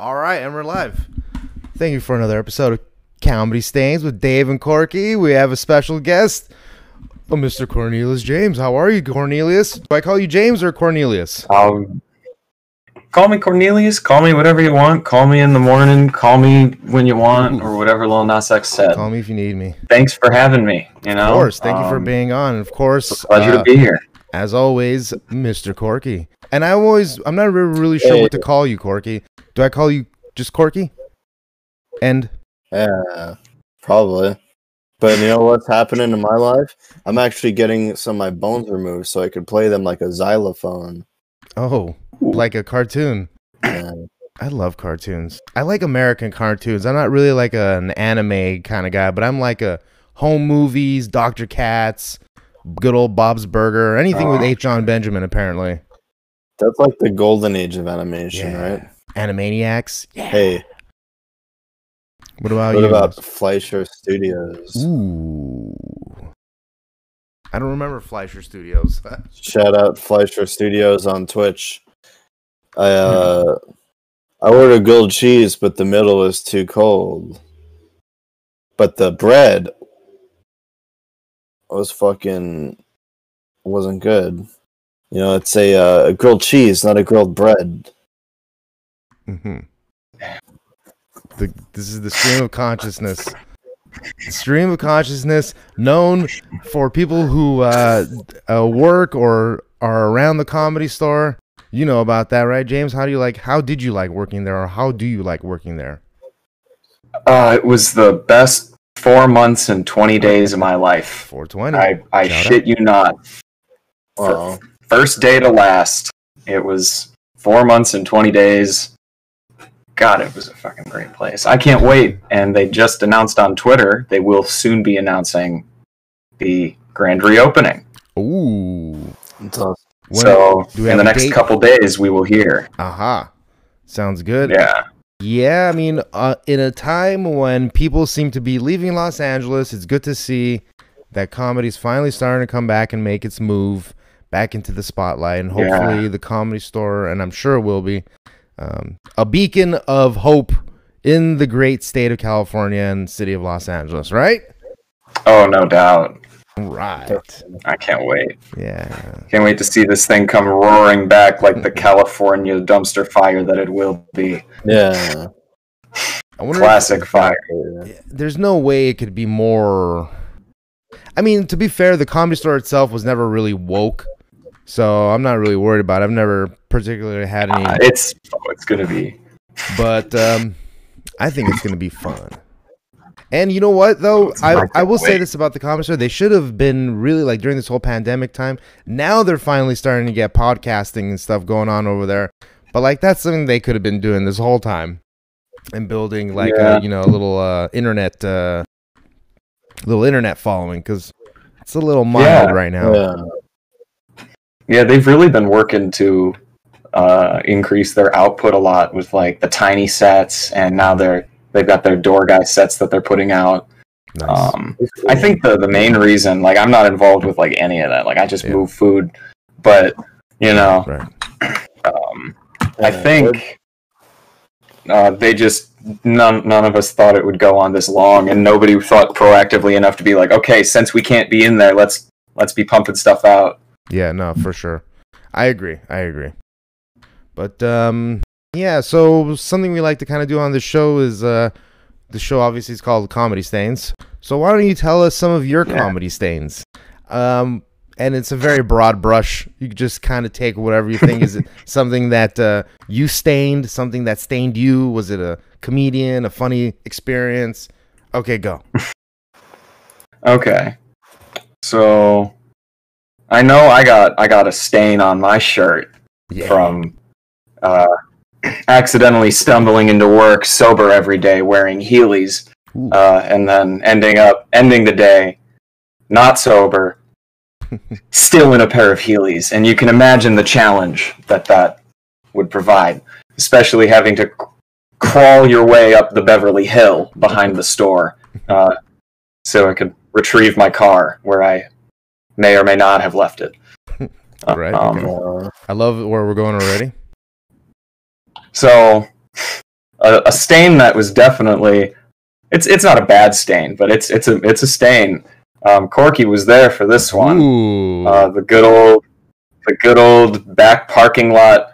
All right, and we're live. Thank you for another episode of Comedy Stains with Dave and Corky. We have a special guest, oh, Mr. Cornelius James. How are you, Cornelius? Do I call you James or Cornelius? Um, call me Cornelius. Call me whatever you want. Call me in the morning. Call me when you want, or whatever Lil Nas X said. Call me if you need me. Thanks for having me. You know, Of course. Thank you for Um, being on. Of course, it's a pleasure uh, to be here. as always, Mr. Corky. And I always, I'm not re- really sure what to call you, Corky. Do I call you just Corky? And Yeah, probably. But you know what's happening in my life? I'm actually getting some of my bones removed so I could play them like a xylophone. oh, like a cartoon. And I love cartoons. I like American cartoons. I'm not really like a, an anime kind of guy, but I'm like a home movies, Dr. Katz, good old Bob's Burger, anything with Oh. H. John Benjamin, apparently. That's like the golden age of animation, right? Animaniacs. Yeah. Hey, What about what you? about Fleischer Studios? Ooh. I don't remember Fleischer Studios. Shout out Fleischer Studios on Twitch. I uh I ordered grilled cheese, but the middle was too cold. But the bread was fucking wasn't good. You know, it's a, uh, a grilled cheese, not a grilled bread. hmm The, this is the stream of consciousness. The stream of consciousness known for people who uh, uh, work or are around the comedy store. You know about that, right, James? How do you like? How did you like working there, or how do you like working there? Uh, it was the best four months and twenty days of my life. 420. I, I Shout shit you not. Wow. First day to last, it was four months and twenty days. God, it was a fucking great place. I can't wait. And they just announced on Twitter they will soon be announcing the grand reopening. Ooh. It's. When- so do in the next date? couple days, we will hear. Aha. Sounds good. Yeah. Yeah, I mean, uh, in a time when people seem to be leaving Los Angeles, it's good to see that comedy's finally starting to come back and make its move back into the spotlight. And Yeah. hopefully, the comedy store, and I'm sure it will be, um, a beacon of hope in the great state of California and city of Los Angeles, right? Oh, no doubt. Right. I can't wait. Yeah. Can't wait to see this thing come roaring back like the California dumpster fire that it will be. Yeah. I wonder if- Classic fire. there's no way it could be more I mean, to be fair, the comedy store itself was never really woke. So I'm not really worried about it. I've never particularly had any Uh, it's oh, it's gonna be. but um I think it's gonna be fun. And you know what though? I, I will say this about the store. They should have been really like during this whole pandemic time. Now they're finally starting to get podcasting and stuff going on over there. But like that's something they could have been doing this whole time. And building like Yeah. a, you know, a little uh internet uh little internet following because it's a little mild Yeah. right now. Yeah. Yeah, they've really been working to uh, increase their output a lot with like the tiny sets, and now they're they've got their door guy sets that they're putting out. Nice. Um, I think the the main reason, like, I'm not involved with like any of that. Like, I just Yeah. move food, but you know, right. um, I think uh, they just none none of us thought it would go on this long, and nobody thought proactively enough to be like, okay, since we can't be in there, let's let's be pumping stuff out. Yeah, no, for sure. I agree. I agree. But um yeah, so something we like to kind of do on the show is uh the show obviously is called Comedy Stains. So why don't you tell us some of your Yeah. comedy stains? Um and it's a very broad brush. You just kind of take whatever you think is it something that uh, you stained, something that stained you. Was it a comedian, a funny experience? Okay, go. Okay. So I know I got I got a stain on my shirt Yeah. from uh, accidentally stumbling into work sober every day wearing Heelys, uh, and then ending up ending the day not sober, still in a pair of Heelys, and you can imagine the challenge that that would provide, especially having to c- crawl your way up the Beverly Hill behind the store, uh, so I could retrieve my car where I may or may not have left it. Right, Um, okay. I love where we're going already. So, a, a stain that was definitely it's it's not a bad stain, but it's it's a it's a stain. Um, Corky was there for this one. Uh, the good old the good old back parking lot.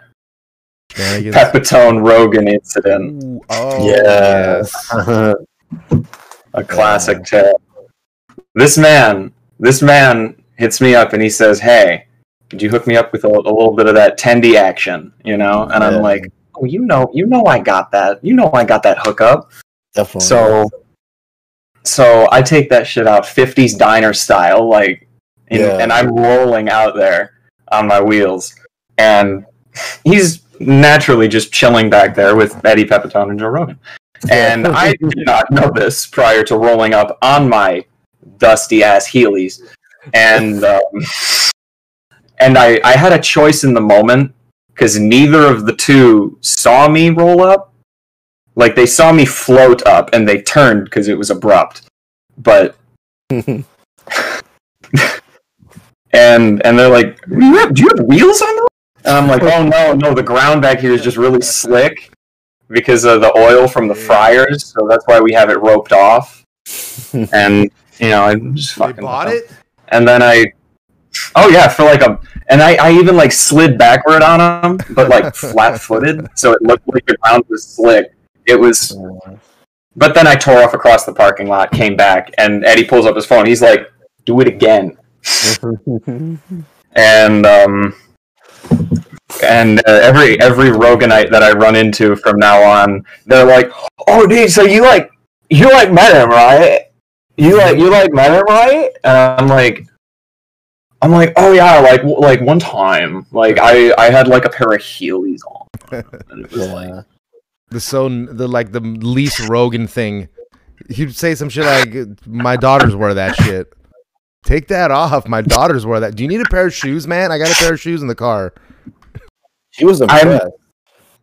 Pepitone Rogan incident. Ooh, Oh, Yeah. yes. a classic tale. This man, this man hits me up and he says, "Hey, could you hook me up with a, a little bit of that tendy action?" You know, and Yeah. I'm like, "Oh, you know, you know, I got that. You know, I got that hookup." Definitely. So, so I take that shit out 50s diner style, like, and, Yeah. and I'm rolling out there on my wheels, and he's naturally just chilling back there with Eddie Pepitone and Joe Rogan. And I did not know this prior to rolling up on my dusty ass Heelys, and um, and I I had a choice in the moment because neither of the two saw me roll up. Like they saw me float up and they turned because it was abrupt, but and and they're like, do you have, do you have wheels on those? And I'm like, oh no, no, the ground back here is just really slick because of the oil from the fryers, so that's why we have it roped off. And you know, I just They fucking bought with them. it? And then I, oh yeah, for like a, and I, I even like slid backward on him, but like flat footed, so it looked like the ground was slick. It was, but then I tore off across the parking lot, came back, and Eddie pulls up his phone. He's like, "Do it again." and um, and uh, every every Roganite that I run into from now on, they're like, "Oh, dude, so you like you like met him, right? You like you like met him, right?" And I'm like, I'm like, "Oh yeah, like like one time, like I I had like a pair of Heelys on, and it was like." The so the like the least Rogan thing. He'd say some shit like, "My daughters wear that shit." Take that off. My daughters wear that. Do you need a pair of shoes, man? I got a pair of shoes in the car. He was I'm-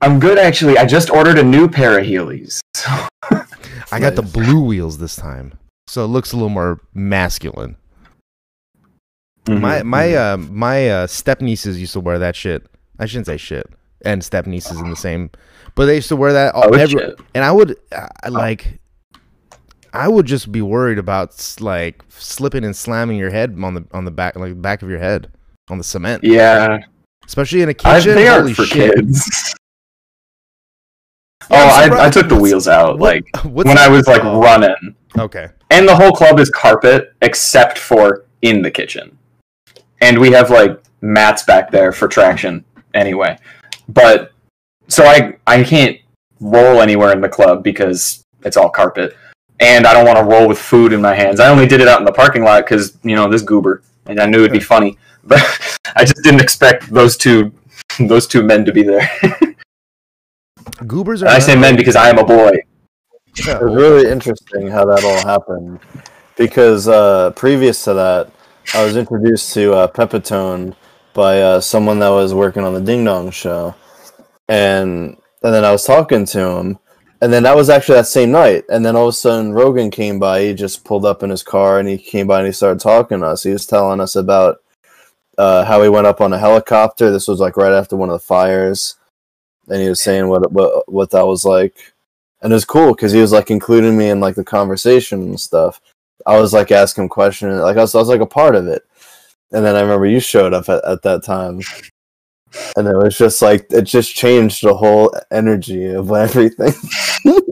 I'm good actually. I just ordered a new pair of Heelys. I got the blue wheels this time, so it looks a little more masculine. My Mm-hmm. my uh my uh step nieces used to wear that shit. I shouldn't say shit. And step nieces in the same, but they used to wear that all, Oh, every, shit. and I would uh, like I would just be worried about like slipping and slamming your head on the on the back like back of your head on the cement, yeah, especially in a kitchen. they aren't for shit! kids. Yeah, oh, I, I took the wheels out like when I was like oh, running, Okay, and the whole club is carpet except for in the kitchen, and we have like mats back there for traction anyway. But so I I can't roll anywhere in the club because it's all carpet, and I don't want to roll with food in my hands. I only did it out in the parking lot because you know this goober, and I knew it'd be funny, but I just didn't expect those two those two men to be there. goobers are. I say men because I am a boy. Yeah, It was really interesting how that all happened because uh, previous to that, I was introduced to uh, Pepitone by uh, someone that was working on the Ding Dong show, and and then I was talking to him, and then that was actually that same night, and then all of a sudden Rogan came by. He just pulled up in his car and he came by and he started talking to us. He was telling us about uh, how he went up on a helicopter. This was like right after one of the fires, and he was saying what what what that was like and it was cool because he was like including me in like the conversation and stuff. I was like asking him questions, like I was, I was like a part of it. And then I remember you showed up at, at that time, and it was just like it just changed the whole energy of everything.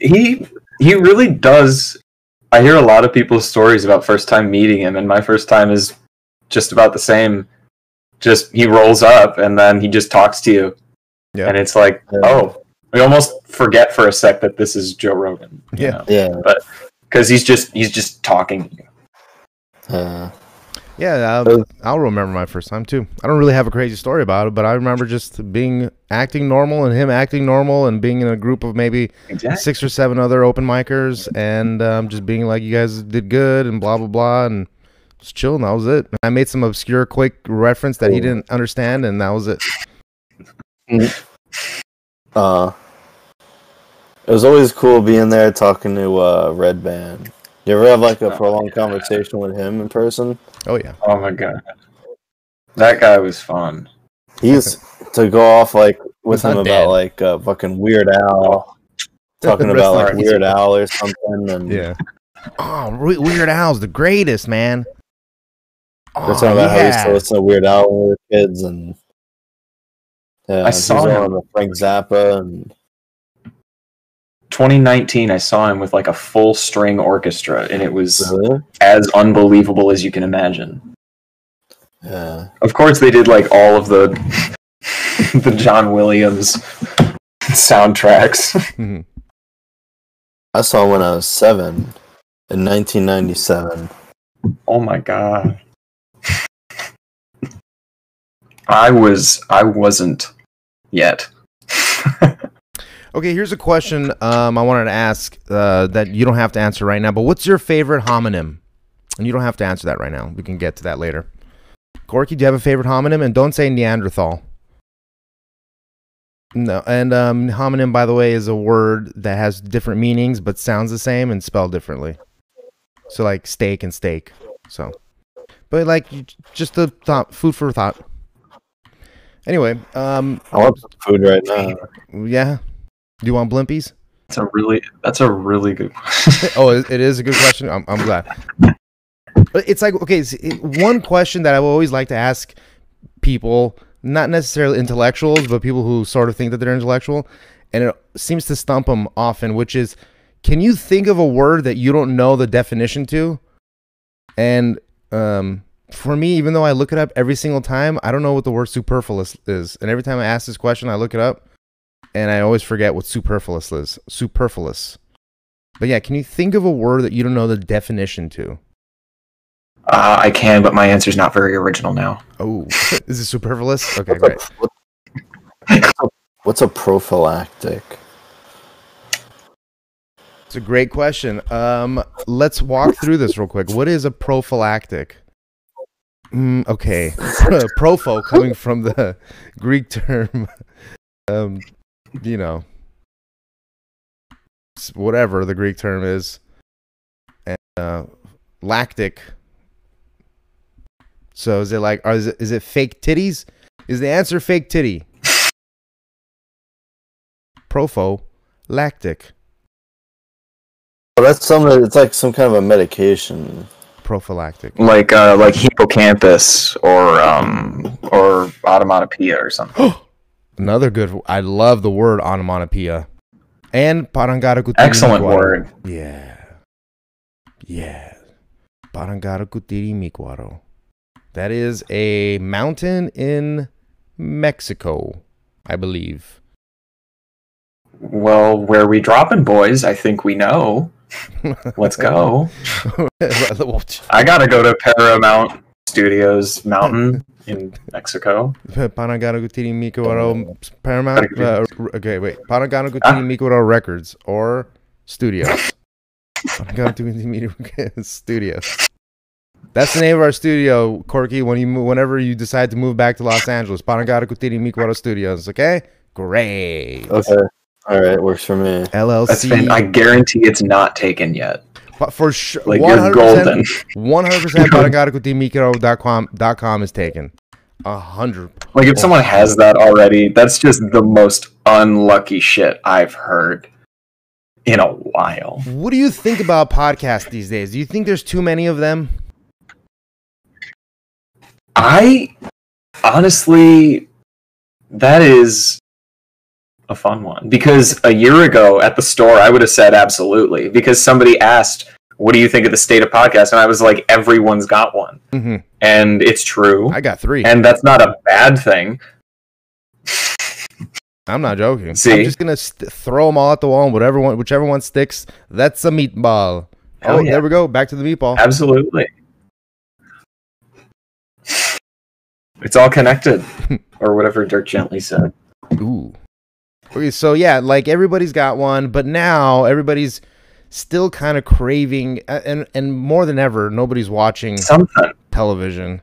he he really does i hear a lot of people's stories about first time meeting him and my first time is just about the same just he rolls up and then he just talks to you Yeah. and it's like Yeah. oh we almost forget for a sec that this is joe rogan Yeah. yeah, But because he's just he's just talking to you. uh, Yeah, I'll, I'll remember my first time too. I don't really have a crazy story about it, but I remember just being acting normal and him acting normal and being in a group of maybe exactly six or seven other open micers and um, just being like, you guys did good and blah blah blah and just chilling. That was it. I made some obscure, quick reference that he didn't understand, and that was it. uh, it was always cool being there talking to uh, Redban. You ever have like a Oh, prolonged yeah. conversation with him in person? Oh yeah, oh my god that guy was fun He used to go off like with him about dead. like uh, fucking Weird Al, talking about like. Weird Al or something, and Yeah. Oh, Weird Al's the greatest, man. We're Oh, talking about how we used yeah. to listen to Weird Al when we were kids, and yeah, I saw him. with Frank Zappa, and 2019, I saw him with like a full string orchestra, and it was really? as unbelievable as you can imagine. yeah, Of course, they did like all of the the John Williams soundtracks. Mhm. I saw him when I was seven in 1997. Oh my god. I was I wasn't yet. Okay, here's a question um, I wanted to ask uh, that you don't have to answer right now. But what's your favorite homonym? And you don't have to answer that right now. We can get to that later. Corky, do you have a favorite homonym? And don't say Neanderthal. No, and um, homonym, by the way, is a word that has different meanings but sounds the same and spelled differently. So, like steak and steak. So, but like just the thought, food for thought. Anyway, um, I want some food right now. yeah. Do you want blimpies? That's a really that's a really good oh, it it is a good question. I'm, I'm glad. But it's like okay, it's- it- one question that I always like to ask people, not necessarily intellectuals, but people who sort of think that they're intellectual, and it seems to stump them often, which is, can you think of a word that you don't know the definition to? And um, for me, even though I look it up every single time, I don't know what the word superfluous is, and every time I ask this question, I look it up, and I always forget what superfluous is. Superfluous. But yeah, can you think of a word that you don't know the definition to? Uh, I can, but my answer is not very original now. Oh, is it superfluous? Okay, great. what's a- what's a prophylactic? It's a great question. Um, let's walk through this real quick. What is a prophylactic? Mm, okay, profo coming from the Greek term, um, you know, whatever the Greek term is, and uh, lactic. So is it like, or is it, is it fake titties? Is the answer fake titty? Profo, lactic, Oh, that's some. It's like some kind of a medication. Prophylactic. Like uh, like hippocampus or um or automatopoeia or something. Another good. I love the word onomatopoeia. And parangaragutini Excellent word. Yeah. Yeah. Parangara kutiri mikwaro. That is a mountain in Mexico, I believe. Well, where we dropping, boys? I think we know. Let's go. I gotta go to Paramount Studios Mountain in Mexico. Parangara kutiri mikwaro Paramount. Uh, okay, wait. Parangara kutiri Ah. mikwaro Records or Studios. Mikwaro Studios. That's the name of our studio, Corky. When you move, whenever you decide to move back to Los Angeles, Parangara Kutiri Mikwaro Studios. Okay, great. Okay. All right, works for me. LLC. That's fan- I guarantee it's not taken yet. But for sure, Like one you're hundred golden. percent, one hundred percent. Parangara dot com is taken. A hundred. Like if someone has that already, that's just the most unlucky shit I've heard in a while. What do you think about podcasts these days? Do you think there's too many of them? I honestly, that is a fun one because a year ago at the store, I would have said absolutely because somebody asked, "What do you think of the state of podcast?" and I was like, "Everyone's got one," hmm and it's true, I got three. and that's not a bad thing. I'm not joking. See? I'm just gonna st- throw them all at the wall, and whatever one, whichever one sticks, that's a meatball. Hell oh, yeah. there we go. Back to the meatball. Absolutely. It's all connected, or whatever Dirk Gently said. Ooh. Okay, so yeah, like everybody's got one, but now everybody's still kind of craving, and and more than ever, nobody's watching Something. television.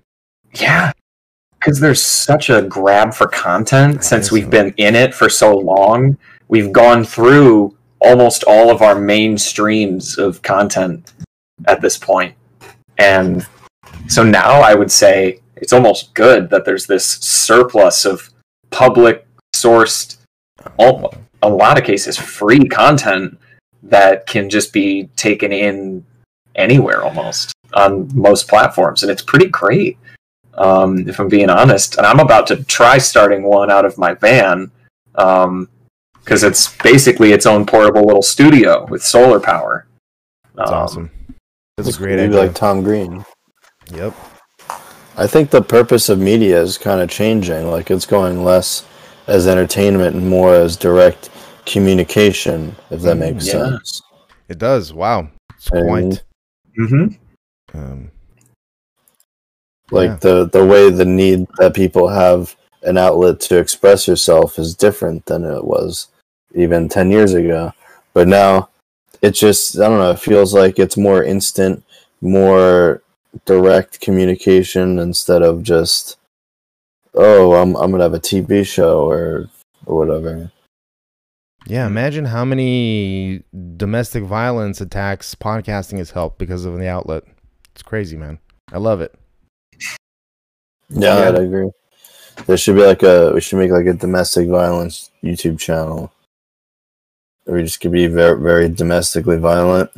Yeah. Because there's such a grab for content since we've been in it for so long. We've gone through almost all of our main streams of content at this point. And so now I would say it's almost good that there's this surplus of public sourced, all, a lot of cases, free content that can just be taken in anywhere almost on most platforms, and it's pretty great. Um, if I'm being honest, and I'm about to try starting one out of my van because um, it's basically its own portable little studio with solar power. That's Um, awesome. That's a great Maybe idea. like Tom Green. yep. I think the purpose of media is kind of changing. Like it's going less as entertainment and more as direct communication, if that makes Yeah. sense. It does. Wow. It's And- quite. mhm. Um, Like Yeah. the the way the need that people have an outlet to express yourself is different than it was even 10 years ago. But now it just I don't know, it feels like it's more instant, more direct communication instead of just oh, I'm I'm going to have a TV show or or whatever. yeah. Imagine how many domestic violence attacks podcasting has helped because of the outlet. It's crazy, man. I love it. Yeah, Yeah. I'd agree. There should be like a we should make like a domestic violence YouTube channel. Or we just could be very very domestically violent.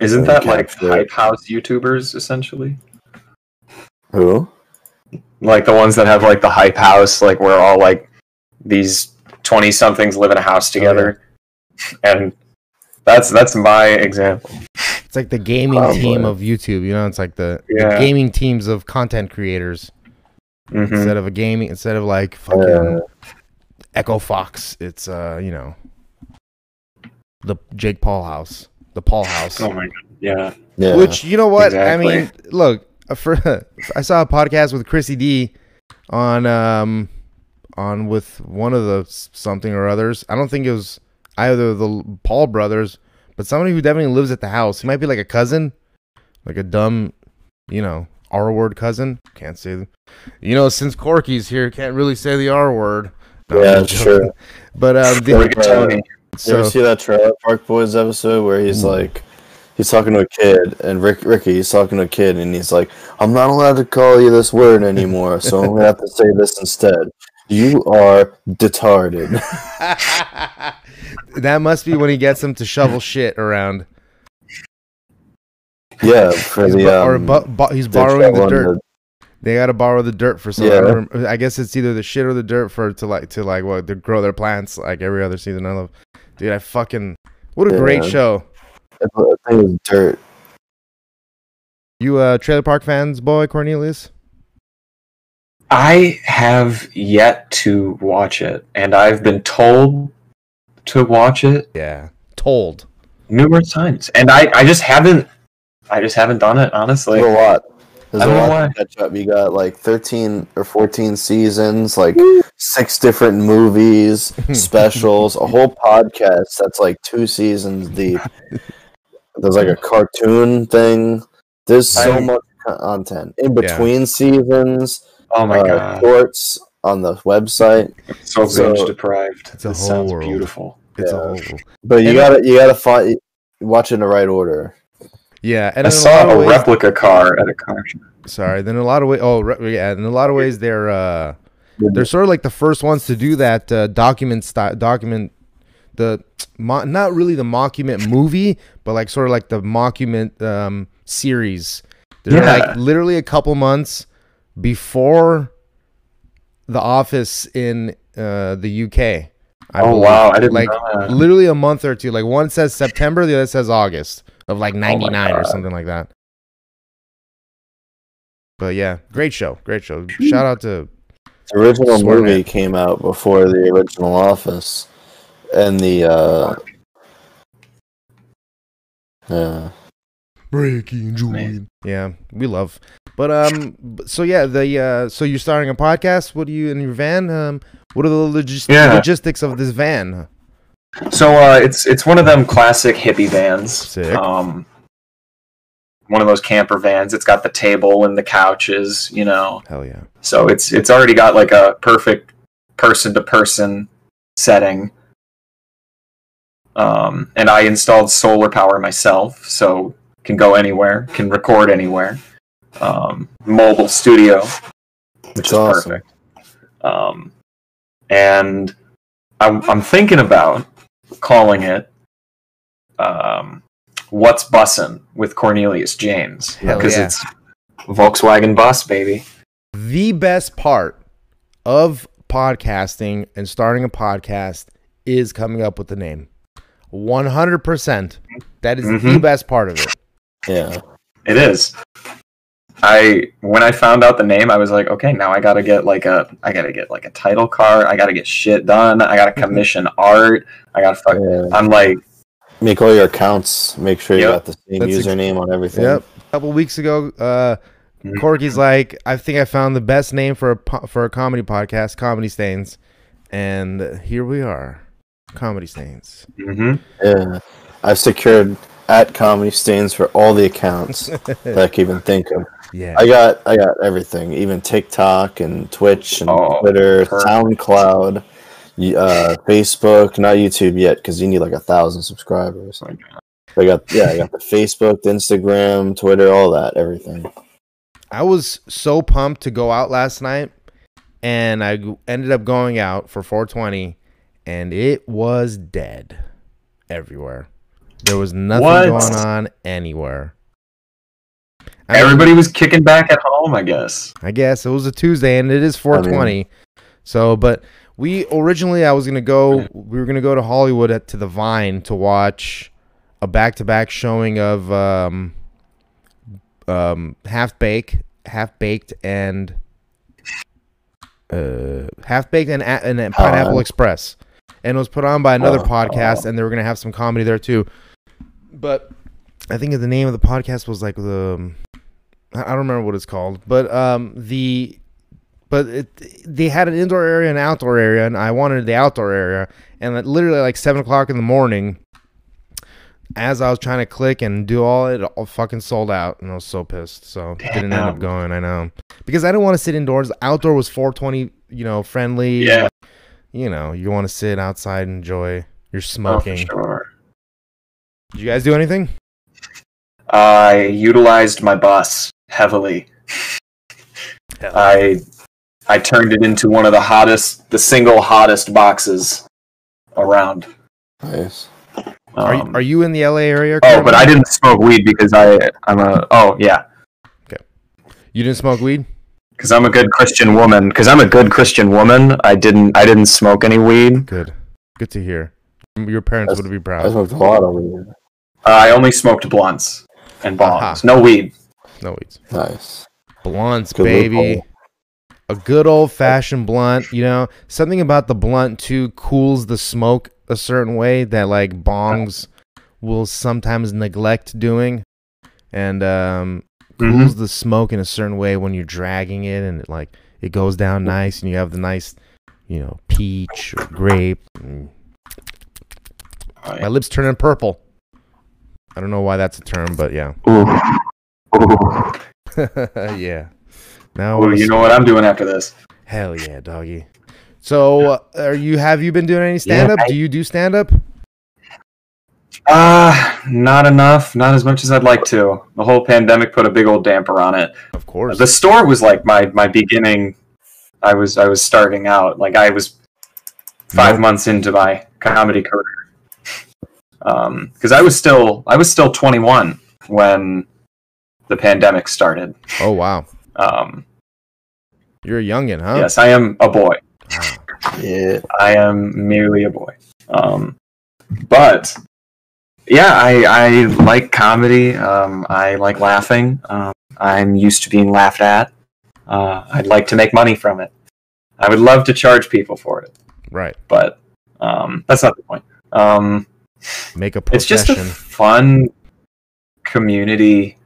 Isn't that like hype house YouTubers essentially? Who? Like the ones that have like the hype house, like where all like these twenty somethings live in a house together, and that's that's my example. It's like the gaming Oh, team of YouTube. You know, it's like the, the gaming teams of content creators Mhm. instead of a gaming instead of like fucking Uh, Echo Fox. It's uh, you know, the Jake Paul house, the Paul house. Oh my god! Yeah. yeah. Which you know what I mean. Look, for I saw a podcast with Chrissy D on um on with one of the something or others. I don't think it was either the Paul brothers, but somebody who definitely lives at the house. He might be like a cousin, like a dumb, you know, R word cousin. Can't say, the- you know, since Corky's here, can't really say the R word. No, yeah, sure. But um, the- Rigatoni. You ever see that Trailer Park Boys episode where he's Ooh. like he's talking to a kid and Rick Ricky he's talking to a kid and he's like, I'm not allowed to call you this word anymore, so I'm gonna have to say this instead. You are detarded. that must be when he gets him to shovel shit around. yeah, for He's, the bo- or um, bo- bo- he's borrowing the dirt. They got to borrow the dirt for something. Yeah. I, don't rem- I guess it's either the shit or the dirt for to like to like what to grow their plants like every other season. I love, dude. I fucking what a great show. I think it was dirt. You a trailer park fans, boy Cornelius. I have yet to watch it, and I've been told to watch it Yeah, told. numerous times, and I, I just haven't. I just haven't done it honestly. There's a lot. There's I a don't know lot why. to catch up. You got like 13 or 14 seasons, like six different movies, specials, a whole podcast that's like two seasons deep. There's like a cartoon thing. There's so I- much content in Yeah. between seasons. Oh my uh, god, Shorts on the website, so so- binge deprived. It's a This whole sounds world. beautiful. It's Yeah. a whole. but you And- gotta you gotta find watch in the right order. Yeah, and I in a saw a ways, replica car at a car show. Sorry, then a lot of ways. Oh, re- yeah, in a lot of ways they're uh they're sort of like the first ones to do that uh, document style document the mo- not really the mockument movie but like sort of like the mockument um series. They're Yeah. like literally a couple months before the office in uh the uk I Oh believe. wow, I didn't like know that. literally a month or two. Like one says september the other says august of like my 99 or something like that. But yeah great show great show. Shout out to The original movie came out before the original Office, and the uh, yeah. Breaking Julian. Yeah, we love. But um, so yeah, the uh, so you're starting a podcast. What do you in your van? Um, what are the logis- Yeah. logistics of this van? So uh, it's it's one of them classic hippie vans. Sick. Um, one of those camper vans. It's got the table and the couches, you know. Hell yeah. So it's it's already got like a perfect person to person setting. Um, and I installed solar power myself, so can go anywhere, can record anywhere. Um, mobile studio, which It's is awesome. perfect. Um, and I'm, I'm thinking about calling it um, "What's Bussin' with Cornelius James" because yeah. it's Volkswagen Bus, baby. the best part of podcasting and starting a podcast is coming up with the name. 100%. That is the Mhm. best part of it. Yeah. It is. I when I found out the name, I was like, okay, now I gotta get like a I gotta get like a title card. I gotta get shit done. I gotta commission art. I gotta fuck. yeah. I'm like, Make all your accounts. Make sure you Yep. got the same That's ex- username on everything. Yep. A couple weeks ago, uh, Mhm. Corky's like, I think I found the best name for a for a comedy podcast, Comedy Stains, and here we are, Comedy Stains. hmm Yeah. I've secured at Comedy Stains for all the accounts that I can even think of. Yeah, I got I got everything, even TikTok and Twitch and Oh, Twitter, perfect. SoundCloud, uh, Facebook, not YouTube yet because you need like a thousand subscribers. Oh I got yeah, I got the Facebook, the Instagram, Twitter, all that, everything. I was so pumped to go out last night, and I ended up going out for 420, and it was dead everywhere. There was nothing What? going on anywhere. I mean, everybody was kicking back at home. I guess. I guess it was a Tuesday, and it is 420. so, but we originally, I was gonna go. We were gonna go to Hollywood at, to the Vine to watch a back-to-back showing of um, um, Half Baked, Half Baked, and uh, Half Baked and, and, and Pineapple Uh, Express, and it was put on by another Oh, podcast, and they were gonna have some comedy there too. But I think the name of the podcast was like the um, I don't remember what it's called, but um the but it, they had an indoor area and outdoor area, and I wanted the outdoor area, and at literally like seven o'clock in the morning, as I was trying to click and do all it, all fucking sold out, and I was so pissed. So didn't end up going. I know because I didn't want to sit indoors. Outdoor was 420, you know, friendly. Yeah. You know, you want to sit outside and enjoy your Oh, for smoking. sure. Did you guys do anything? I utilized my bus heavily. I I turned it into one of the hottest, the single hottest boxes around. Nice. Are you, Um, are you in the LA area? Oh, but? I didn't smoke weed because I I'm a oh yeah Okay. You didn't smoke weed? Because I'm a good Christian woman because I'm a good Christian woman. I didn't I didn't smoke any weed. Good. Good to hear. Your parents That's- would be proud. I proud. smoked a lot of weed. Uh, I only smoked blunts and bongs, no weed. No weeds. Nice. Blunts, Good baby. loophole. A good old fashioned blunt. You know, something about the blunt too cools the smoke a certain way that like bongs will sometimes neglect doing, and um, Mm-hmm. cools the smoke in a certain way when you're dragging it, and it like it goes down nice, and you have the nice, you know, peach or grape. Mm. Oh, My lips turning purple. I don't know why that's a term, but yeah. Yeah. Now Ooh, you know what I'm doing after this? Hell yeah, doggy. So, uh, are you have you been doing any stand up? I- Do you do stand up? Ah, not enough. Not as much as I'd like to. The whole pandemic put a big old damper on it. Of course. The store was like my my beginning. I was I was starting out. Like I was five Nope. months into my comedy career. Um, because I was still I was still 21 when the pandemic started. oh wow, Um, you're a youngin, huh? yes, I am a boy. Wow. Yeah. I am merely a boy. Um, but yeah, I, I like comedy. Um, I like laughing. Um, I'm used to being laughed at. Uh, I'd like to make money from it. I would love to charge people for it, Right. but um, that's not the point. Um, Make a profession. it's just a fun community.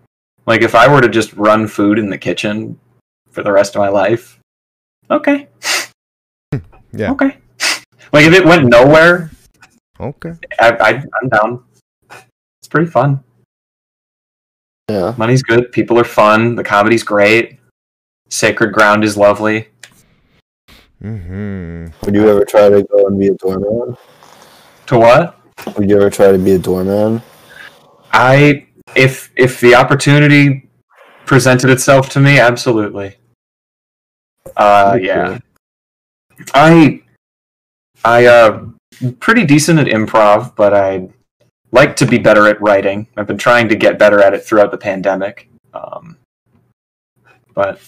Like if I were to just run food in the kitchen for the rest of my life, okay, Yeah. okay. Like if it went nowhere, Okay. I, I, I'm down. It's pretty fun. Yeah. Money's good. People are fun. The comedy's great. Sacred Ground is lovely. Mm-hmm. Would you ever try to go and be a doorman? To what? Would you ever try to be a doorman? I if if the opportunity presented itself to me, absolutely. Uh, Okay. yeah. I I uh pretty decent at improv, but I like to be better at writing. I've been trying to get better at it throughout the pandemic. Um, but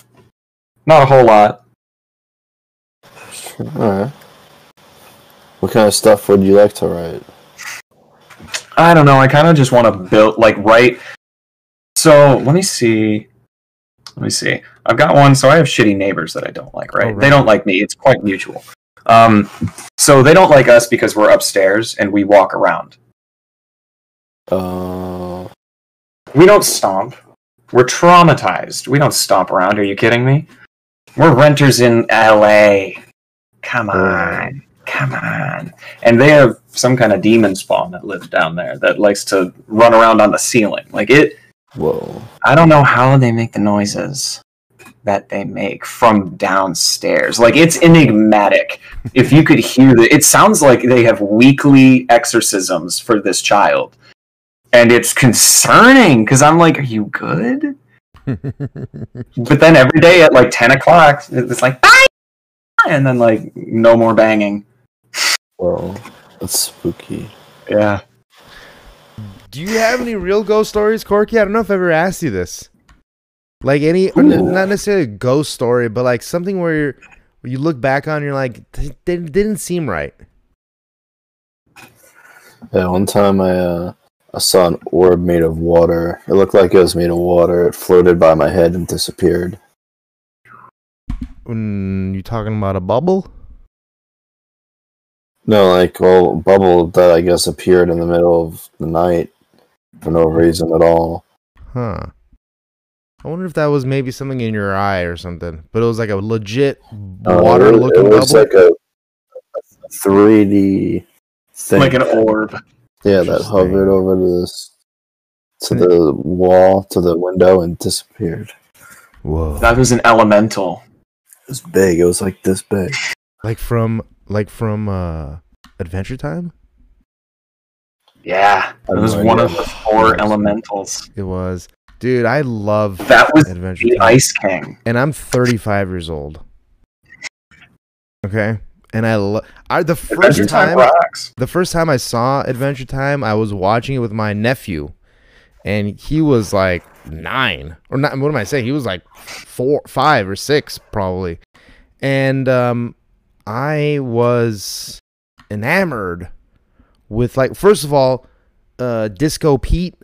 not a whole lot. Alright. What kind of stuff would you like to write? I don't know. I kind of just want to build, like, write. So let me see. Let me see. I've got one. So I have shitty neighbors that I don't like. Right? Oh, right. They don't like me. It's quite mutual. Um, so they don't like us because we're upstairs and we walk around. Uh, We don't stomp. We're traumatized. We don't stomp around. Are you kidding me? We're renters in LA. Come on. Come on. And they have some kind of demon spawn that lives down there that likes to run around on the ceiling. Like it whoa. I don't know how they make the noises that they make from downstairs. Like it's enigmatic. if you could hear the it sounds like they have weekly exorcisms for this child. And it's concerning because I'm like, are you good? But then every day at like ten o'clock, it's like bye, and then like no more banging. Whoa. That's spooky. Yeah. Do you have any real ghost stories, Corky? I don't know if I've ever asked you this. Like any, or Ooh. not necessarily a ghost story, but like something where you're, where you look back on, and you're like, "Th- they didn't seem right. Yeah, one time I uh, I saw an orb made of water. It looked like it was made of water. It floated by my head and disappeared. Mm, you talking about a bubble? No, like all bubble that I guess appeared in the middle of the night for no reason at all. Huh. I wonder if that was maybe something in your eye or something, but it was like a legit Uh, water it, looking it was bubble. like a, a 3D thing. Like an orb. Yeah, that hovered over to this to the wall to the window and disappeared. Whoa. That was an elemental. It was big. It was like this big. Like from like from uh Adventure Time? Yeah. It was one of the four elementals. It was. Dude, I love That was Adventure the Time. Ice King. and I'm 35 years old. Okay? And I love I the first Adventure Time time the first time I saw Adventure Time, I was watching it with my nephew, and he was like nine or not. What am I saying? He was like four, five or six probably, and um, I was enamored with like first of all, uh, Disco Pete.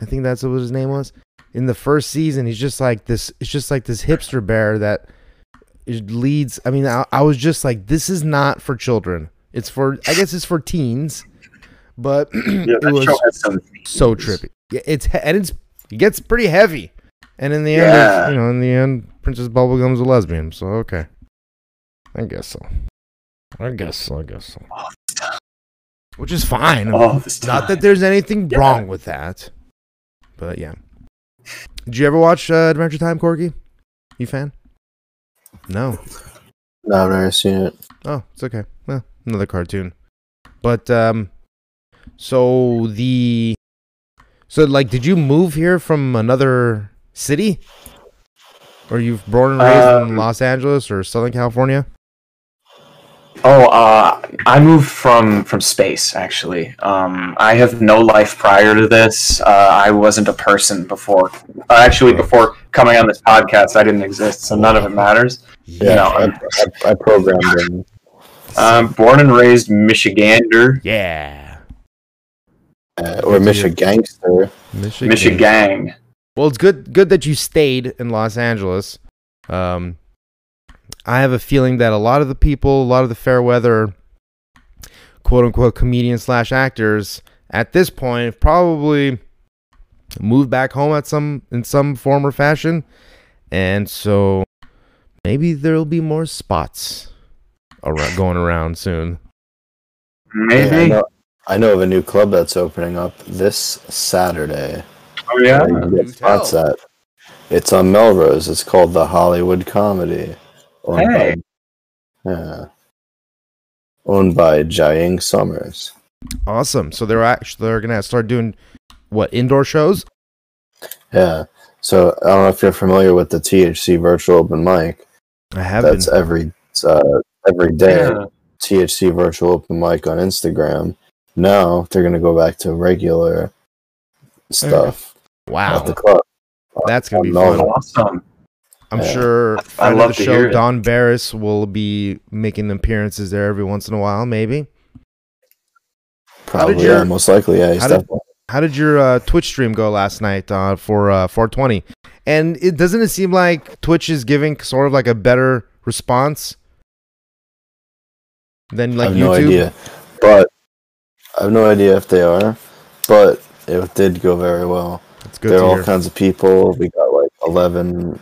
I think that's what his name was. In the first season, he's just like this. It's just like this hipster bear that it leads. I mean, I, I was just like, this is not for children. It's for, I guess, it's for teens. But Yeah, it was show has some so trippy. Yeah, it's and it's it gets pretty heavy. And in the end, Yeah. you know, in the end, Princess Bubblegum's a lesbian. So okay, I guess so. I guess so. I guess so. Which is fine. Oh, Not that there's anything Yeah. wrong with that, but yeah. Did you ever watch uh, Adventure Time, Corky? You fan? No. No, I've never seen it. Oh, it's okay. Well, another cartoon. But um so the so like did you move here from another city? Or you've born and raised in Um, Los Angeles or Southern California? Oh, uh, I moved from from space. Actually, um, I have no life prior to this. Uh, I wasn't a person before. Uh, actually, before coming on this podcast, I didn't exist, so none of it matters. Yeah, No, I, I, I programmed him. Um, born and raised Michigander, Yeah. Uh, or Michigangster. Michigan. Michigang. Well, it's good good that you stayed in Los Angeles. Um I have a feeling that a lot of the people, a lot of the fair weather quote unquote comedians slash actors at this point have probably moved back home at some in some form or fashion. And so maybe there'll be more spots around, going around soon. Maybe. Yeah, I, know, I know of a new club that's opening up this Saturday. oh yeah. You can get spots at. It's on Melrose. It's called the Hollywood Comedy. Owned Hey. By, yeah. Owned by Jiang Summers. Awesome. So they're actually they're gonna start doing what indoor shows? Yeah. So I don't know if you're familiar with the THC virtual open mic. I haven't. That's every uh, every day. Yeah. THC virtual open mic on Instagram. Now they're gonna go back to regular stuff at Wow, the club. that's gonna be fun. Awesome. I'm sure I friend love the show. Don Barris will be making appearances there every once in a while, maybe. Probably, your- yeah, most likely, yeah. How did- How did your uh, Twitch stream go last night uh, for uh, 420? And it doesn't it seem like Twitch is giving sort of like a better response than like I have YouTube? no idea, but I have no idea if they are. But it did go very well. It's good there are all hear. kinds of people. We got like 11,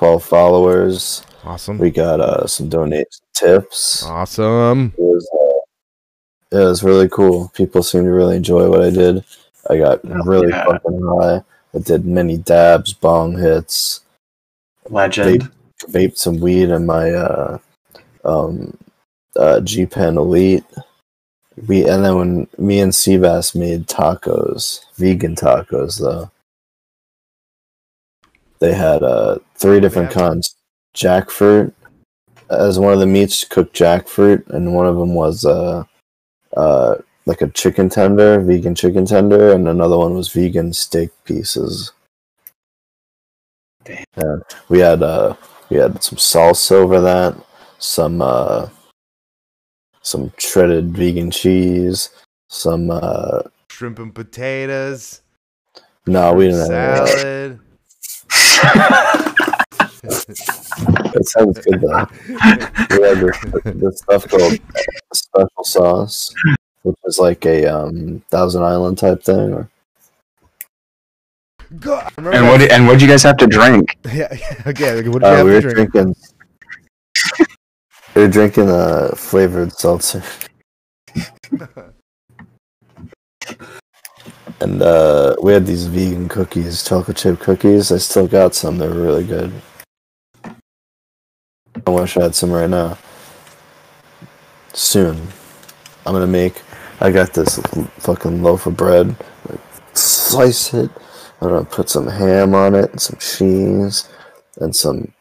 12 followers. Awesome. We got uh, some donate tips. Awesome. It was, uh, yeah, it was really cool. People seemed to really enjoy what I did. I got Oh, really yeah. fucking high. I did many dabs, bong hits, Legend. vaped some weed in my uh, um, uh, G Pen Elite. We and then when me and Seabass made tacos, vegan tacos though. They had uh three different Yeah. kinds. Jackfruit as one of the meats, cooked jackfruit, and one of them was uh uh like a chicken tender, vegan chicken tender, and another one was vegan steak pieces. Damn. Yeah, we had uh we had some salsa over that, some uh some shredded vegan cheese, some uh Shrimp and potatoes. no, we didn't have of that. salad. It sounds good though. We had this, this stuff called special sauce, which is like a um Thousand Island type thing. Or, God, And what? did- And what'd you guys have to drink? Yeah, yeah, okay. like, What did you uh, have we to were drink? drinking. we were drinking a flavored seltzer, and uh, we had these vegan cookies, chocolate chip cookies. I still got some; they were really good. I wish I had some right now. Soon, I'm gonna make. I got this fucking loaf of bread. Slice it. I'm gonna put some ham on it, and some cheese, and some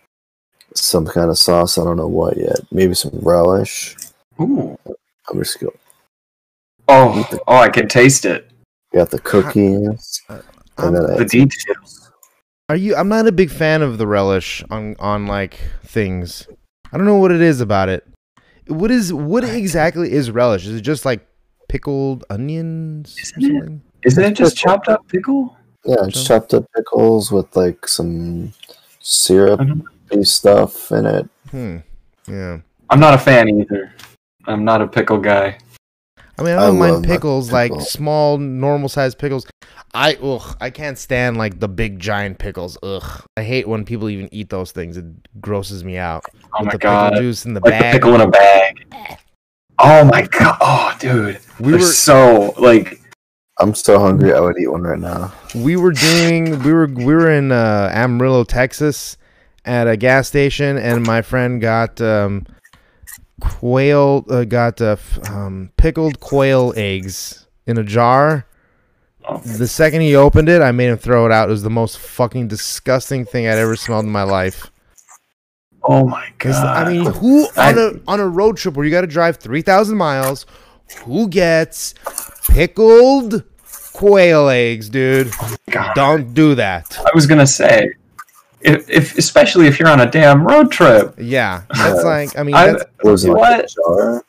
some kind of sauce. I don't know what yet. Maybe some relish. Ooh. I'm just go. Oh, oh, I can taste it. Got the cookies, Um, and then The I, details. Are you? I'm not a big fan of the relish on on like things. I don't know what it is about it. What is what exactly is relish? Is it just like pickled onions Isn't it? something? Isn't it just chopped up pickle? yeah, just chopped up pickles with like some syrup stuff in it. Hmm. Yeah. I'm not a fan either. I'm not a pickle guy. I mean, I I don't mind love my pickles, like pickle. small, normal sized pickles. I ugh, I can't stand like the big giant pickles. Ugh, I hate when people even eat those things. It grosses me out. Oh With my the god. pickle juice in the Like the bag. pickle in a bag. Oh my god. Oh, dude. we They're were so like. I'm so hungry. I would eat one right now. we were doing we were we were in uh, Amarillo, Texas, at a gas station, and my friend got um, quail uh, got uh, um, pickled quail eggs in a jar. The second he opened it, I made him throw it out. It was the most fucking disgusting thing I'd ever smelled in my life. oh my god. I mean, who I- on a on a road trip where you got to drive three thousand miles? Who gets pickled quail eggs, dude? God. Don't do that. I was gonna say, if, if especially if you're on a damn road trip. Yeah, that's like I mean, I- that's, was in like a What?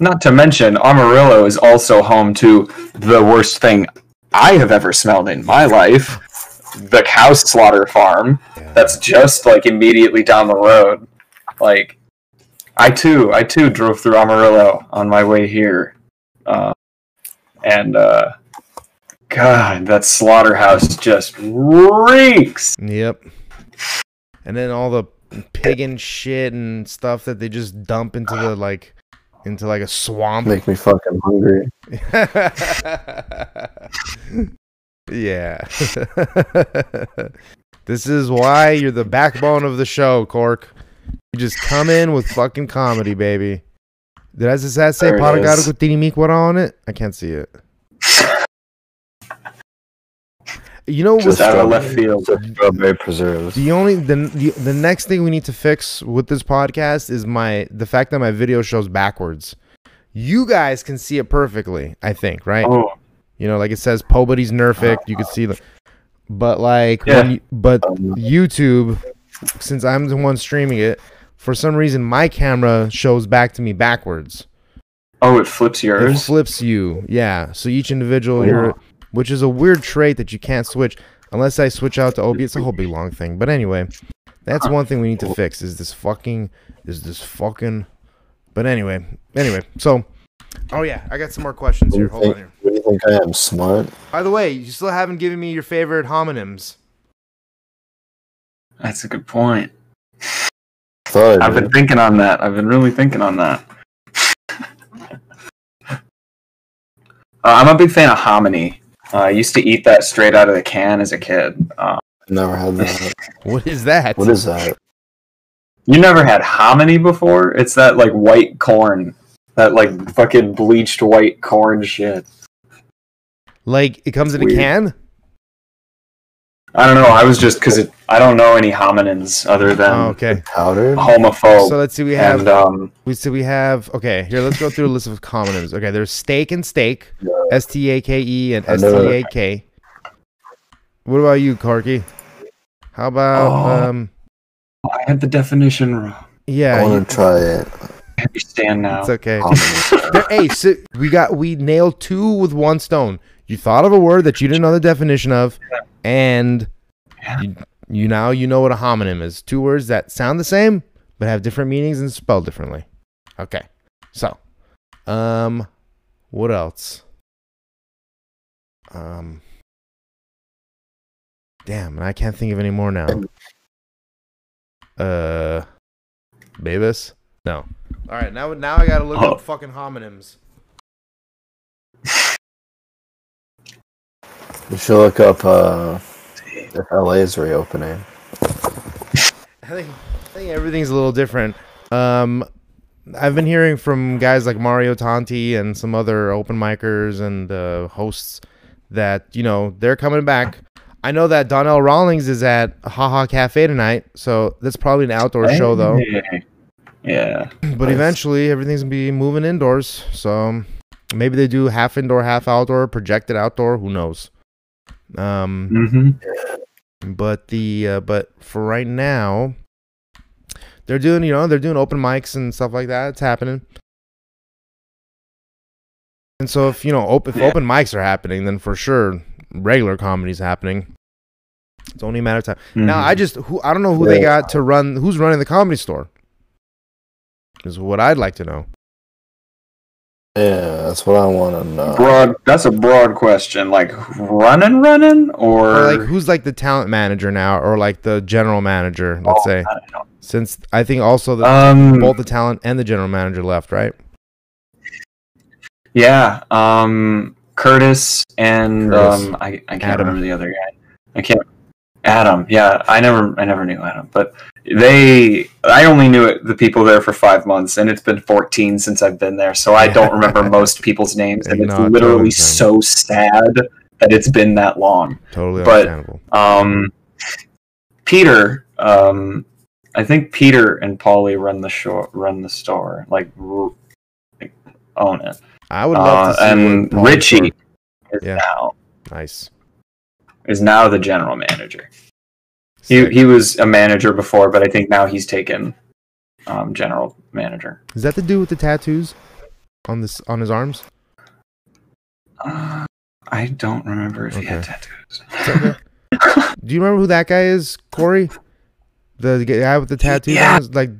Not to mention, Amarillo is also home to the worst thing I have ever smelled in my life: the cow slaughter farm. That's just like immediately down the road. Like, I too, I too drove through Amarillo on my way here, uh, and uh, God, that slaughterhouse just reeks. Yep. And then all the pig and shit and stuff that they just dump into the like into like a swamp. Make me fucking hungry. yeah. this is why you're the backbone of the show, Cork. You just come in with fucking comedy, baby. Did I just say There it Paragaro is. con Tinimiquara on it? I can't see it. You know Just what's out of left field. Strawberry preserves. The only the, the the next thing we need to fix with this podcast is my the fact that my video shows backwards. You guys can see it perfectly, I think, right? Oh, You know, like it says Pobody's Nerfic. You can see the, but like, Yeah. when you, but Um, YouTube, since I'm the one streaming it, for some reason my camera shows back to me backwards. oh, it flips yours. It flips you, yeah. So each individual, Oh. you're, which is a weird trait that you can't switch unless I switch out to OBS. It's a whole big long thing. But anyway, that's one thing we need to fix. Is this fucking? Is this fucking? But anyway, anyway. So, oh yeah, I got some more questions What do here. you Hold on think? here. What do you think I am smart? By the way, you still haven't given me your favorite homonyms. That's a good point. Thought I I've been thinking on that. I've been really thinking on that. Uh, I'm a big fan of hominy. Uh, I used to eat that straight out of the can as a kid. Uh, never had that. What is that? What is that? you never had hominy before? It's that like white corn, that like fucking bleached white corn shit. Like it comes in a can? I don't know. I was just because I don't know any hominins other than Oh, okay. Powdered? homophobe. So let's see. We have and um, we so we have okay. Here, let's go through a list of homonyms. Okay, there's steak and steak, S T A K E and I S know T A K. What about you, Corky? How about Oh. um? I had the definition wrong. Yeah, I you- want to try it. I understand now. it's okay. Hey, so we got we nailed two with one stone. You thought of a word that you didn't know the definition of, and you, you now you know what a homonym is. Two words that sound the same but have different meanings and spelled differently. Okay, so, um, what else? Um, damn, and I can't think of any more now. Uh, Babus? No. All right, now now I gotta look Oh. up fucking homonyms. You should look up uh, if LA is reopening. I think I think everything's a little different. Um, I've been hearing from guys like Mario Tanti and some other open micers and uh, hosts that you know they're coming back. I know that Donnell Rawlings is at Haha Cafe tonight, so that's probably an outdoor show though. Hey. Yeah. But Nice. eventually, everything's gonna be moving indoors. So maybe they do half indoor, half outdoor, projected outdoor. Who knows? Um, Mm-hmm. but the uh, but for right now they're doing you know they're doing open mics and stuff like that. It's happening. And so if you know op- if Yeah. open mics are happening then for sure regular comedy's happening. It's only a matter of time. Now i just who i don't know who they got to run who's running the comedy store is what i'd like to know Yeah, that's what I want to know. broad. That's a broad question. Like running, running, or, or like who's like the talent manager now or like the general manager let's Oh, say I don't know. since i think also the Um. both the talent and the general manager left right Yeah. Um. Curtis and Curtis. um. I, I can't Adam. remember the other guy. I can't. Adam. Yeah. I never. I never knew Adam. But they. I only knew it, the people there for five months, and it's been fourteen since I've been there. So I don't remember most people's names, and it's literally so sad that it's been that long. Totally But- understandable. Um, Peter, um, I think Peter and Polly run the show, run the store, like, r- like own it. I would love Uh, to see and Richie is Yeah. now Nice. is now the general manager. He he was a manager before, but I think now he's taken um, general manager. Is that the dude with the tattoos on this on his arms? Uh, I don't remember if he had tattoos. Okay. Do you remember who that guy is, Corey? The guy with the tattoos Yeah. on his like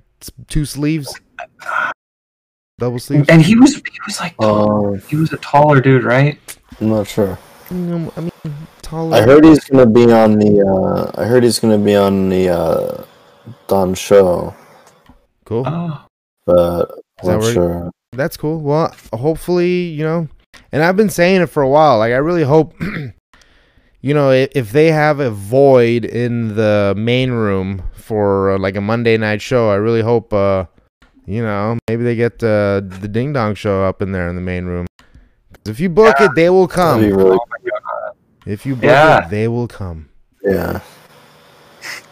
two sleeves, double sleeves. and he was he was like tall. Um, he was a taller dude, right? I'm not sure. Mm, I mean, taller. I heard he's gonna be on the. Uh, I heard he's gonna be on the uh, Don show, Cool. Oh, but I'm that not where- sure. That's cool. Well, hopefully, you know, and I've been saying it for a while. Like, I really hope, you know, if, if they have a void in the main room for uh, like a Monday night show, I really hope, uh, you know, maybe they get uh, the Ding Dong show up in there in the main room. 'Cause if you book Yeah. it, they will That'd be come. really. My God. If you book Yeah. it, they will come. Yeah.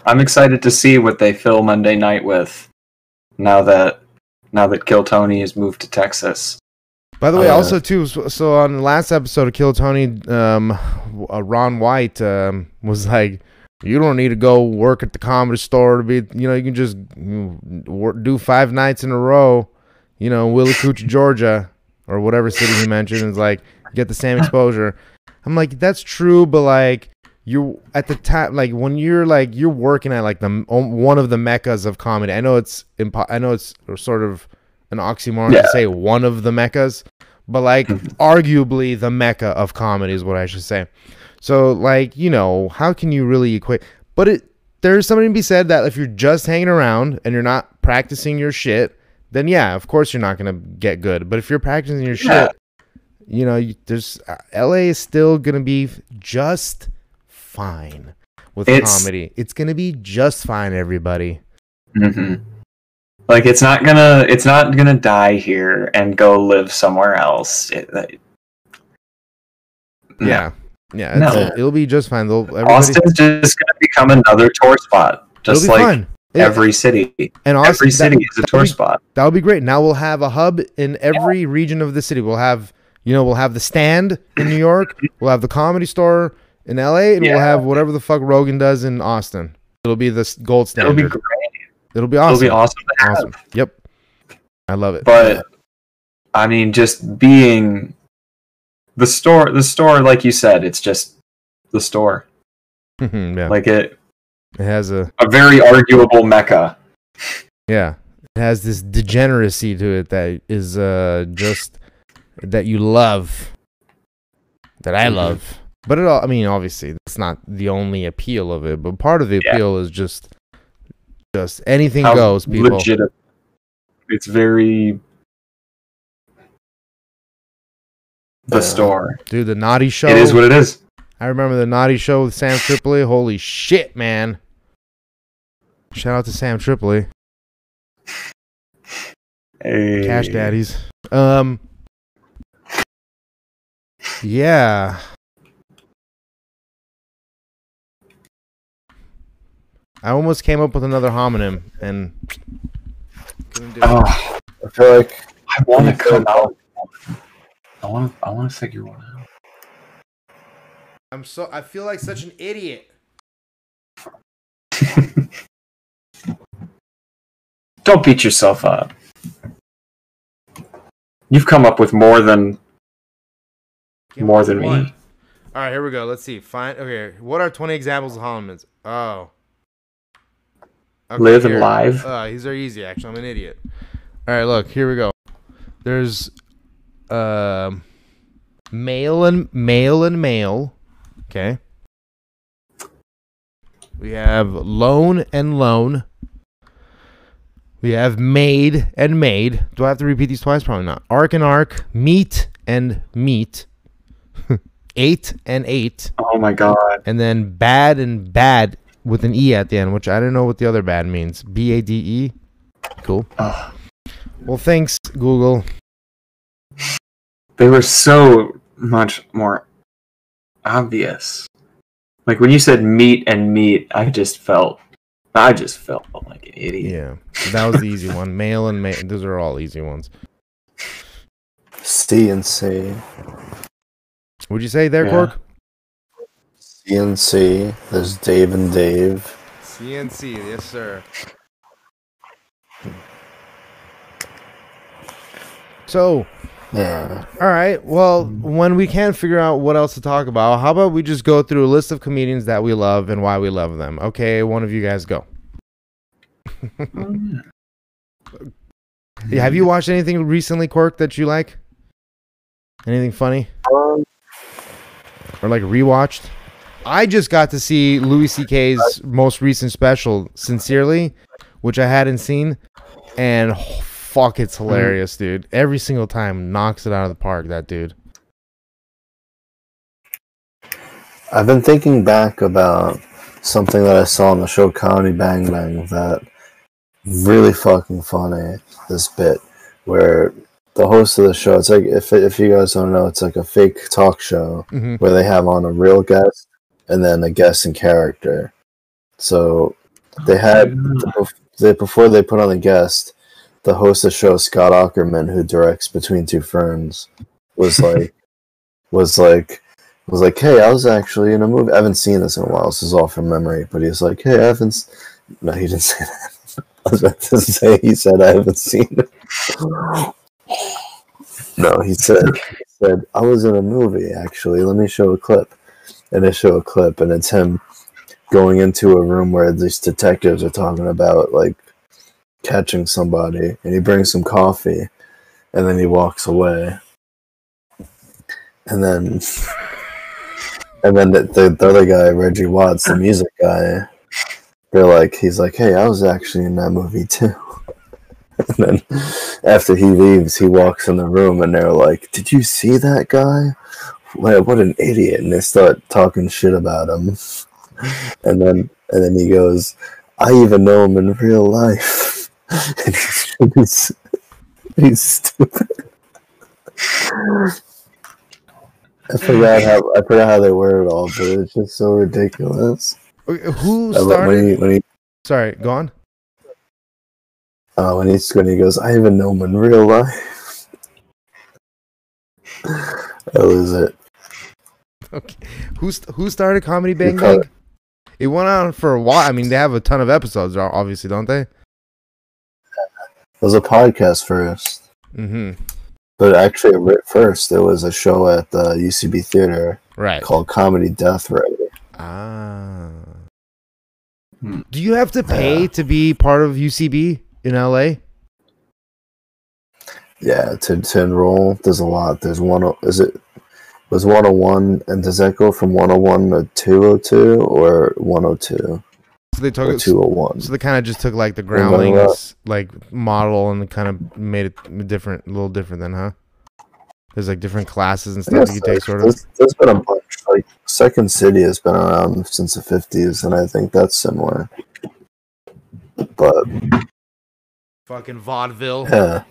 I'm excited to see what they fill Monday night with. Now that now that Kill Tony has moved to Texas, By the way, Uh, also too, so so on the last episode of Kill Tony, um, uh, Ron White um, was like, "You don't need to go work at the comedy store to be, you know, you can just work, do five nights in a row, you know, Willacoochee, Georgia, or whatever city he mentioned, is like get the same exposure." I'm like, that's true, but like you at the time, like when you're like you're working at like the one of the meccas of comedy. I know it's impo- I know it's sort of an oxymoron Yeah. to say one of the meccas, but like mm. arguably the mecca of comedy is what I should say. So like you know how can you really equate? But it there's something to be said that if you're just hanging around and you're not practicing your shit, then yeah, of course you're not gonna get good. But if you're practicing your Yeah. shit, you know, there's uh, LA is still gonna be just fine with It's- comedy. It's gonna be just fine, everybody. hmm Like it's not gonna it's not gonna die here and go live somewhere else. It, it- no. Yeah, yeah, No. it's, it'll be just fine. They'll Austin's just gonna become another tour spot, just like. Yeah, every city. and Austin, every city that, is a tour be- spot. That would be great. Now we'll have a hub in every region of the city. We'll have, you know, we'll have the stand in New York. We'll have the comedy store in LA, and we'll have whatever the fuck Rogan does in Austin. It'll be the gold It'll standard. be It'll be, awesome. It'll be awesome to have. Awesome. Yep. I love it. But I mean, just being the store, the store, like you said, it's just the store. yeah, Like it, it has a a very arguable mecca. yeah, it has this degeneracy to it that is uh just that you love, that I Mhm. love. But it all, I mean, obviously, that's not the only appeal of it. But part of the Yeah. appeal is just, just anything How goes, people. legit. It's very the store. Dude, the Naughty Show. It is what it is. I remember the Naughty Show with Sam Tripoli. Holy shit, man! Shout out to Sam Tripoli, Hey. Cash Daddies. Um, yeah. I almost came up with another homonym and couldn't do it. Oh, I feel like I want to come out. I want to. I want to figure one out. I'm so I feel like such an idiot. Don't beat yourself up. You've come up with more than Came more than one. me. All right, here we go. Let's see. Fine. Okay, what are 20 examples of homonyms? Oh. Okay, Live and live. Uh, these are easy. Actually, I'm an idiot. All right, look. Here we go. There's, um, male and male and male. Okay. We have loan and loan. We have made and made. Do I have to repeat these twice? Probably not. Arc and arc. Meat and meat. Eight and eight. Oh my god. And then bad and bad with an E at the end, which I don't know what the other bad means. B A D E. Cool. Ugh. Well, thanks, Google. They were so much more obvious. Like when you said meat and meat, I just felt I just felt like an idiot. Yeah, that was the easy one. Male and male. Those are all easy ones. C and C. Would you say there, Yeah. Cork? C and There's Dave and Dave. CNC, yes, sir. So, Yeah. all right. Well, when we can't figure out what else to talk about, how about we just go through a list of comedians that we love and why we love them? Okay, one of you guys go. Yeah, have you watched anything recently, Cork, that you like? Anything funny Um, or like rewatched? I just got to see Louis C.K.'s most recent special, Sincerely, which I hadn't seen, and oh, fuck, it's hmm. hilarious, dude. Every single time knocks it out of the park. That dude. I've been thinking back about something that I saw on the show Comedy Bang Bang that really fucking funny. This bit where the host of the show, it's like if if you guys don't know, it's like a fake talk show hmm where they have on a real guest and then a guest in character. So they had bef- they before they put on the guest, the host of the show Scott Aukerman, who directs Between Two Ferns, was like, was like, was like, hey, I was actually in a movie. I haven't seen this in a while. This is all from memory, but he's like, hey, I haven't. s-" No, he didn't say that. I was about to say he said I haven't seen it. No, he said he said I was in a movie actually. Let me show a clip, and they show a clip, and it's him going into a room where these detectives are talking about like catching somebody, and he brings some coffee, and then he walks away, and then and then the, the, the other guy, Reggie Watts, the music guy, they're like, he's like, hey, I was actually in that movie too. And then after he leaves, he walks in the room, and they're like, "Did you see that guy? What an idiot!" And they start talking shit about him. And then and then he goes, "I even know him in real life." and he's, he's, stupid. I forgot how I forgot how they word it all, but it's just so ridiculous. Who started? when he when he Sorry, go on. Uh, when he's when he goes, I even know him in real life. that was it. Okay. Who who started Comedy Bang Bang? It went on for a while. I mean, they have a ton of episodes, obviously, don't they? It was a podcast first, Mm-hmm. but actually, ri- first there was a show at the UCB Theater Right. called Comedy Death Ray. Ah. Hmm. Do you have to pay Yeah. to be part of UCB in LA? Yeah, to to enroll, there's a lot. There's one. Is it was 101, and does that go from 101 to 202 or 102 So they took it. 201? So they kind of just took like the groundlings like model and kind of made it different, a little different then, huh? There's like different classes and stuff you take, sort of. there's- there's been a bunch. Like Second City has been around since the 50s, and I think that's similar. But Fucking vaudeville. yeah,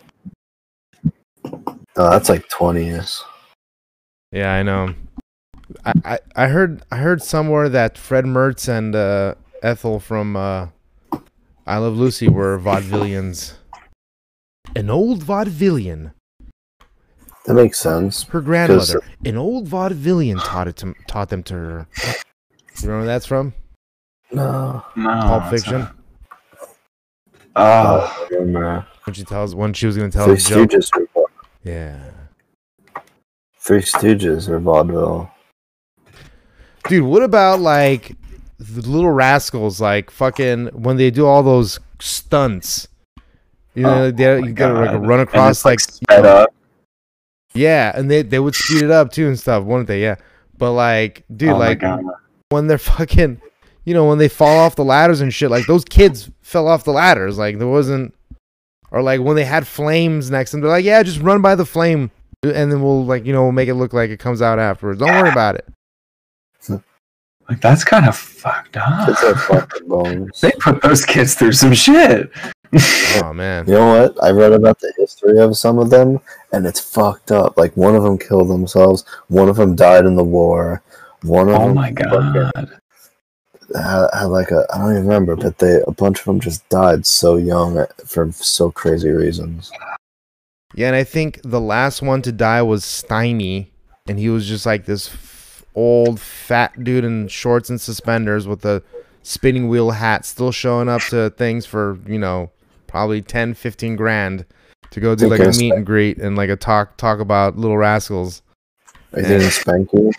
oh, that's like 20 years. Yeah, I know. I, I, I heard I heard somewhere that Fred Mertz and uh, Ethel from uh, I Love Lucy were vaudevillians. An old vaudevillian. That makes sense. Her grandmother, an old vaudevillian, taught it to taught them to her. You know where that's from? No, No, Pulp Fiction. not. Oh, I remember. When she tells when she was gonna tell Three a joke. Stooges. Were, Yeah. Three Stooges or vaudeville. Dude, what about like the little rascals? Like fucking when they do all those stunts. You know, Oh they, my you gotta like God. run And across it's, like, you sped know- up. Yeah, and they they would speed it up too and stuff, wouldn't they? Yeah. But like, dude, oh like when they're fucking, you know, when they fall off the ladders and shit, like those kids fell off the ladders. Like there wasn't, or like when they had flames next to them, they're like, yeah, just run by the flame, and then we'll like, you know, we'll make it look like it comes out afterwards. Don't worry about it. Like that's kind of fucked up. Kids are fucking bones. They put those kids through some shit. Oh man. You know what? I read about the history of some of them, and it's fucked up. Like one of them killed themselves. One of them died in the war. One of Oh them my fucking god. Had, had like a I don't even remember, but they a bunch of them just died so young for so crazy reasons. Yeah, and I think the last one to die was Stymie, and he was just like this f- old fat dude in shorts and suspenders with a spinning wheel hat, still showing up to things for you know probably 10, 15 grand to go do like a meet and greet and like a talk talk about Little Rascals. Are you thinking Spanky?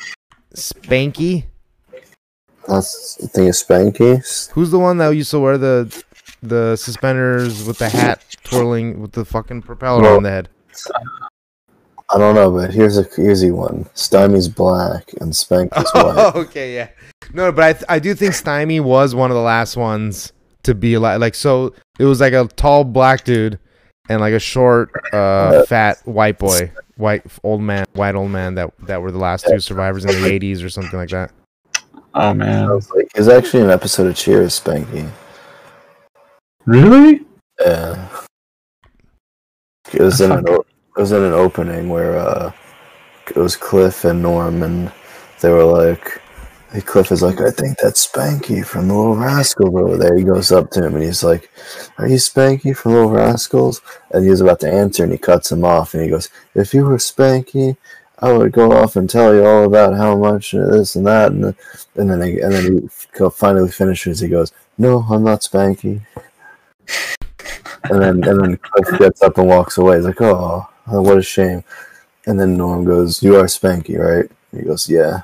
Spanky, That's you think of Spanky? who's the one that used to wear the the suspenders with the hat twirling with the fucking propeller Well, on the head? I don't know, but here's a easy one. Stymie's black and Spanky's white. okay, yeah. No, but I th- I do think Stymie was one of the last ones to be alive. Like so, it was like a tall black dude and like a short, uh, fat white boy, white old man, white old man that that were the last two survivors in the '80s or something like that. Oh I man. was like, It was actually an episode of Cheers, Spanky. Really? Yeah. It was in an it was in an opening where uh, it was Cliff and Norm, and they were like, Hey, Cliff is like, I think that's Spanky from the Little Rascals over there. He goes up to him and he's like, Are you Spanky from Little Rascals? And he's about to answer and he cuts him off and he goes, If you were Spanky, I would go off and tell you all about how much this and that. And, then- and then he, and then he finally finishes. He goes, No, I'm not Spanky. And then and then Cliff gets up and walks away. He's like, Oh, uh, what a shame. And then Norm goes, You are Spanky, right? And he goes, Yeah.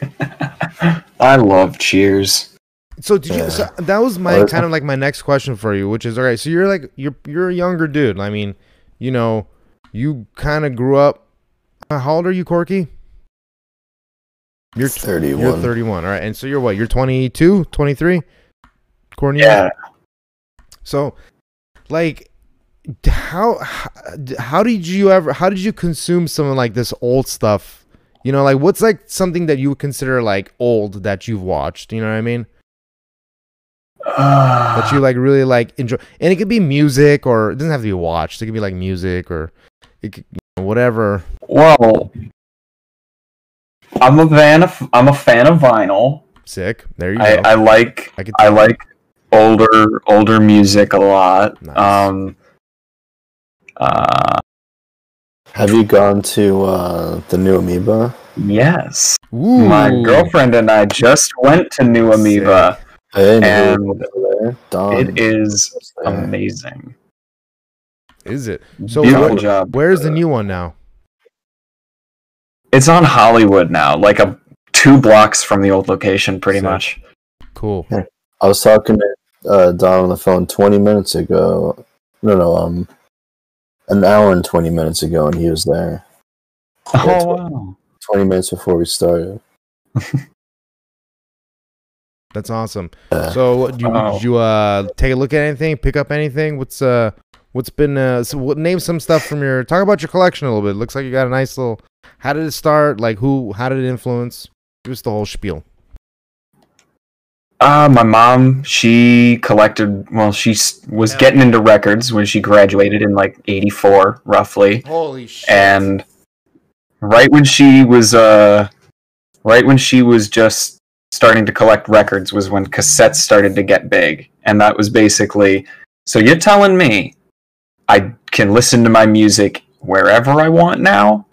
I love Cheers. So did you? So that was my kind of like my next question for you, which is all right. So you're like you're you're a younger dude. I mean, you know, you kind of grew up. Uh, How old are you, Corky? You're t- 31. You're 31. All right, and so you're what? You're 22, 23. Courtney. Yeah. So, like, how how- did you ever? How did you consume some like this old stuff? You know, like what's like something that you would consider like old that you've watched? You know what I mean? that you like really like enjoy and it could be music or it doesn't have to be watched it could be like music or it could, whatever Well, I'm a fan of I'm a fan of vinyl. sick there you I, go I like I I like older older music a lot. Nice. Um, uh, Have you gone to uh, the new Amoeba? yes, Ooh. my girlfriend and I just went to New Amoeba. Hey, And who was there? Don. It is was there. amazing. Is it so Beautiful what- job. where's the new one now It's on Hollywood now, like a two blocks from the old location, pretty Sick. much. cool I was talking to uh, Don on the phone 20 minutes ago. No, no, um, an hour and 20 minutes ago, and he was there. Oh wow! 20 minutes before we started. that's awesome Uh, so what, do you, Oh. did you uh take a look at anything pick up anything what's uh what's been uh so what, name some stuff from your talk about your collection a little bit. Looks like you got a nice little how did it start? Like who how did it influence? Give us the whole spiel. Uh, my mom, she collected. Well, she s- was getting into records when she graduated in like '84, roughly. holy shit. And right when she was uh right when she was just starting to collect records was when cassettes started to get big. And that was basically so you're telling me i can listen to my music wherever i want now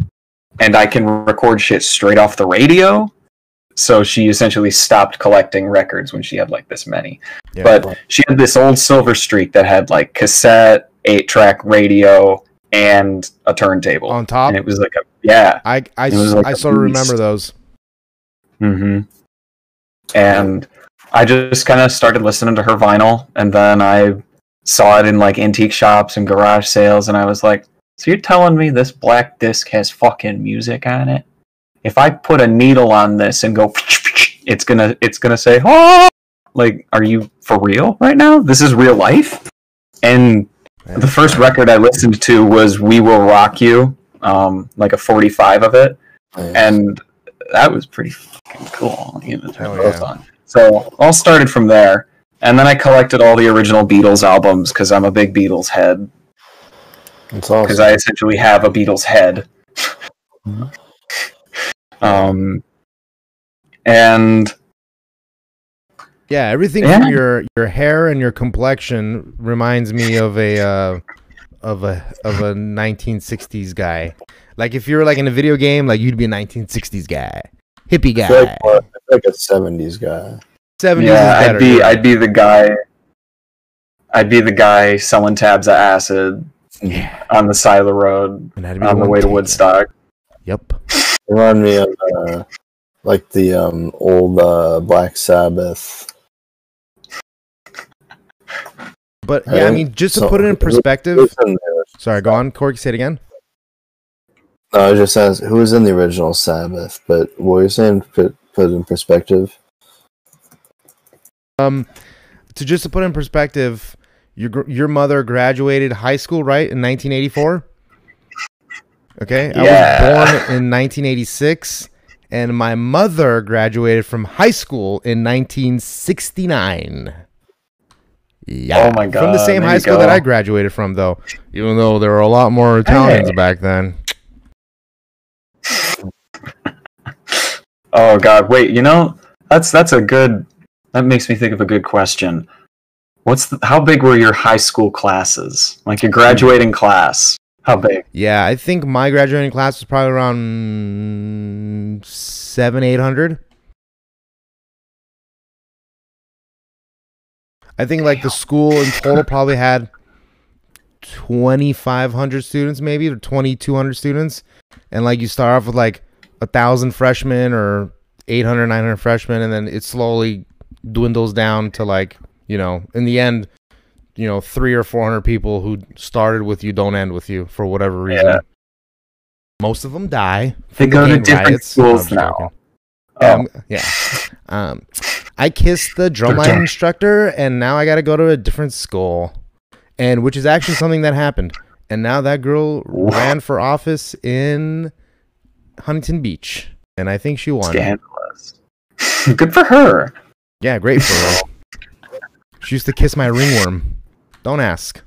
and i can record shit straight off the radio. So she essentially stopped collecting records when she had like this many. Yeah. but she had this old silver streak that had like cassette eight track radio and a turntable. On top? And it was like a yeah. I I, like I sort of remember those. hmm and i just kind of started listening to her vinyl and then i saw it in like antique shops and garage sales and i was like so you're telling me this black disc has fucking music on it? If i put a needle on this and go it's gonna it's gonna say oh like are you for real right now? This is real life? And the first record i listened to was we will rock you um, like a 45 of it. And that was pretty fucking cool. You know, to Hell have those yeah. on. So all started from there, and then I collected all the original Beatles albums because I'm a big Beatles head. it's Because awesome. I essentially have a Beatles head. um, and Yeah, everything Yeah. from your your hair and your complexion reminds me of a uh, of a of a 1960s guy. Like if you were like in a video game, like you'd be a 1960s guy, hippie I feel guy. like, more- I feel like a 70s guy. 70s yeah, is. I'd be yeah. I'd be the guy. I'd be the guy selling tabs of acid yeah. on the side of the road And on the one way to taking it. Woodstock. Yep. Remind me of uh, like the um, old uh, Black Sabbath. But yeah, I mean, just to So- put it in perspective. in? Sorry, go on, Corky. Say it again. No, I was just asking who was in the original Sabbath, but what were you saying? Put put in perspective. Um, to just to put in perspective, your your mother graduated high school right in 1984. Okay, I was born in 1986, and my mother graduated from high school in 1969. Yeah. Oh my god, From the same there high school that. I graduated from, though. Even though there were a lot more Italians Hey. back then. Oh God, wait. You know, that's that's a good. That makes me think of a good question. What's the, how big were your high school classes? Like your graduating class? How big? Yeah, I think my graduating class was probably around seven, eight hundred. I think like the school in total probably had twenty five hundred students, maybe or twenty two hundred students, and like you start off with like a thousand freshmen or 800, 900 freshmen, and then it slowly dwindles down to like you know, in the end, you know, three or four hundred people who started with you don't end with you for whatever reason. Yeah. Most of them die. They the go to different riots. schools I'm now. joking. Oh. Um, yeah. Um, I kissed the drumline drum- instructor, and now I got to go to a different school, and which is actually something that happened. And now that girl Wow. ran for office in Huntington Beach, and I think she won. Scandalous. Good for her. Yeah, great for her. She used to kiss my ringworm. Don't ask.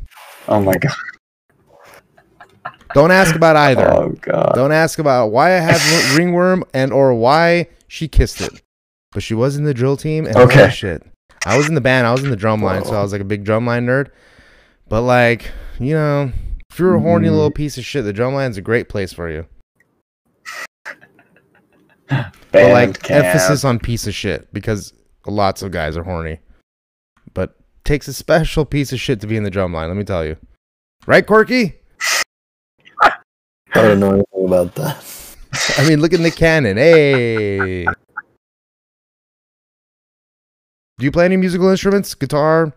Oh my God. Don't ask about either. Oh God. Don't ask about why I have ringworm and or why she kissed it. But she was in the drill team and Okay. shit. I was in the band, I was in the drum line, so I was like a big drumline nerd. But like, you know, if you're a horny Mm. little piece of shit, the drum line's a great place for you. But like camp. emphasis on piece of shit because lots of guys are horny. But takes a special piece of shit to be in the drum line, let me tell you. Right, Corky? I don't know anything about that. I mean, look at Nick Cannon. Hey. Do you play any musical instruments? Guitar?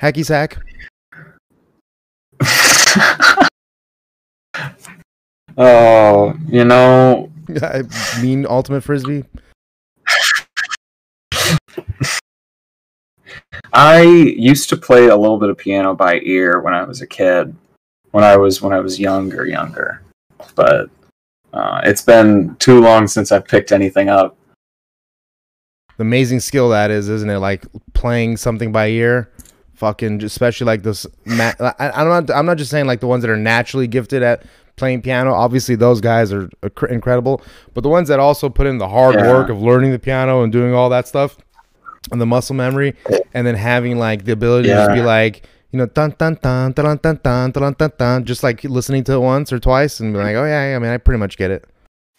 Hacky sack? oh, you know, I mean, ultimate frisbee? I used to play a little bit of piano by ear when I was a kid, when I was when I was younger, younger. But uh, it's been too long since I've picked anything up. The amazing skill that is, isn't it? Like playing something by ear. Fucking, especially like this. Ma- I, I'm not. I'm not just saying like the ones that are naturally gifted at playing piano. Obviously, those guys are inc- incredible. But the ones that also put in the hard Yeah. work of learning the piano and doing all that stuff, and the muscle memory, and then having like the ability to just be like, you know, dun dun dun dun dun dun dun dun dun, just like listening to it once or twice and be like, oh yeah, yeah, I mean, I pretty much get it.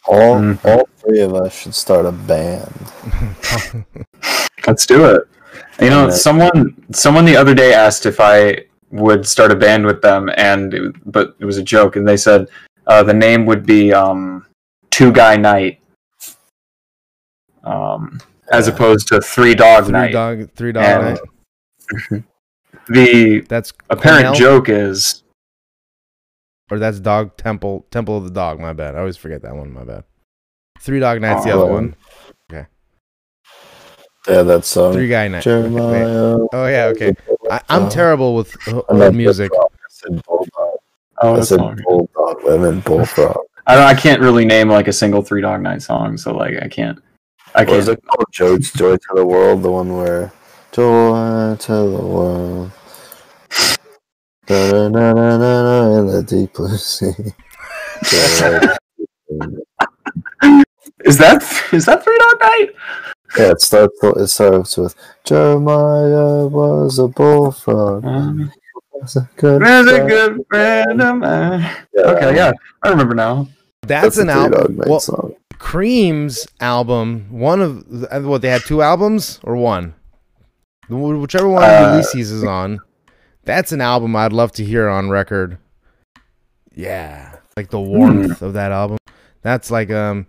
All Mhm. all three of us should start a band. Let's do it. You know, someone someone the other day asked if I would start a band with them, and it, but it was a joke, and they said uh, the name would be um, Two Guy Night, um, as Yeah. opposed to Three Dog three Night. dog, three dog And- night. The That's apparent Cornell? joke is or that's dog temple, temple of the dog. My bad. I always forget that one. My bad. Three dog night's the Oh. other one. Okay. Yeah, that song. Three guy night. Jeremiah. Oh yeah, okay. I, I'm Uh, terrible with uh, with music. I said bulldog. oh, I that's said bulldog. Women bullfrog. I don't. I can't really name like a single Three Dog Night song, so like I can't. I What was it called? Joe's Joy to the World, the one where Joy to the World. Da da da da da in the deep blue sea. Is that is that Three Dog Night? yeah, it starts. It starts with Jeremiah was a bullfrog. Um, Was a good. There's a friend." good friend of mine. Yeah, Okay, yeah, I remember now. That's, That's, an a Three Dog album. Well, song. Cream's album, one of the- what they had two albums or one, whichever one Uh, Ulysses is on. That's an album I'd love to hear on record. Yeah, like the warmth of that album. That's like um,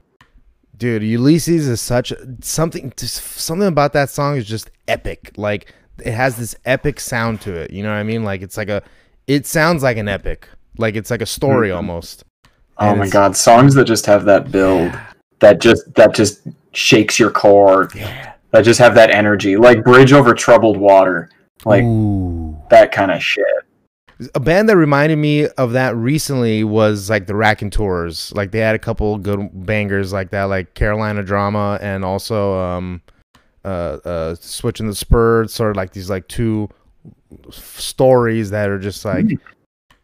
dude, Ulysses is such something. Just something about that song is just epic. Like it has this epic sound to it. You know what I mean? Like it's like a, it sounds like an epic. Like it's like a story Mhm. almost. Oh my god, songs that just have that build, that just that just shakes your core, Yeah. that just have that energy, like Bridge Over Troubled Water, like Ooh. that kind of shit. A band that reminded me of that recently was like the Raconteurs. Like they had a couple good bangers like that, like Carolina Drama and also um uh uh Switching the Spurs, sort of like these like two stories that are just like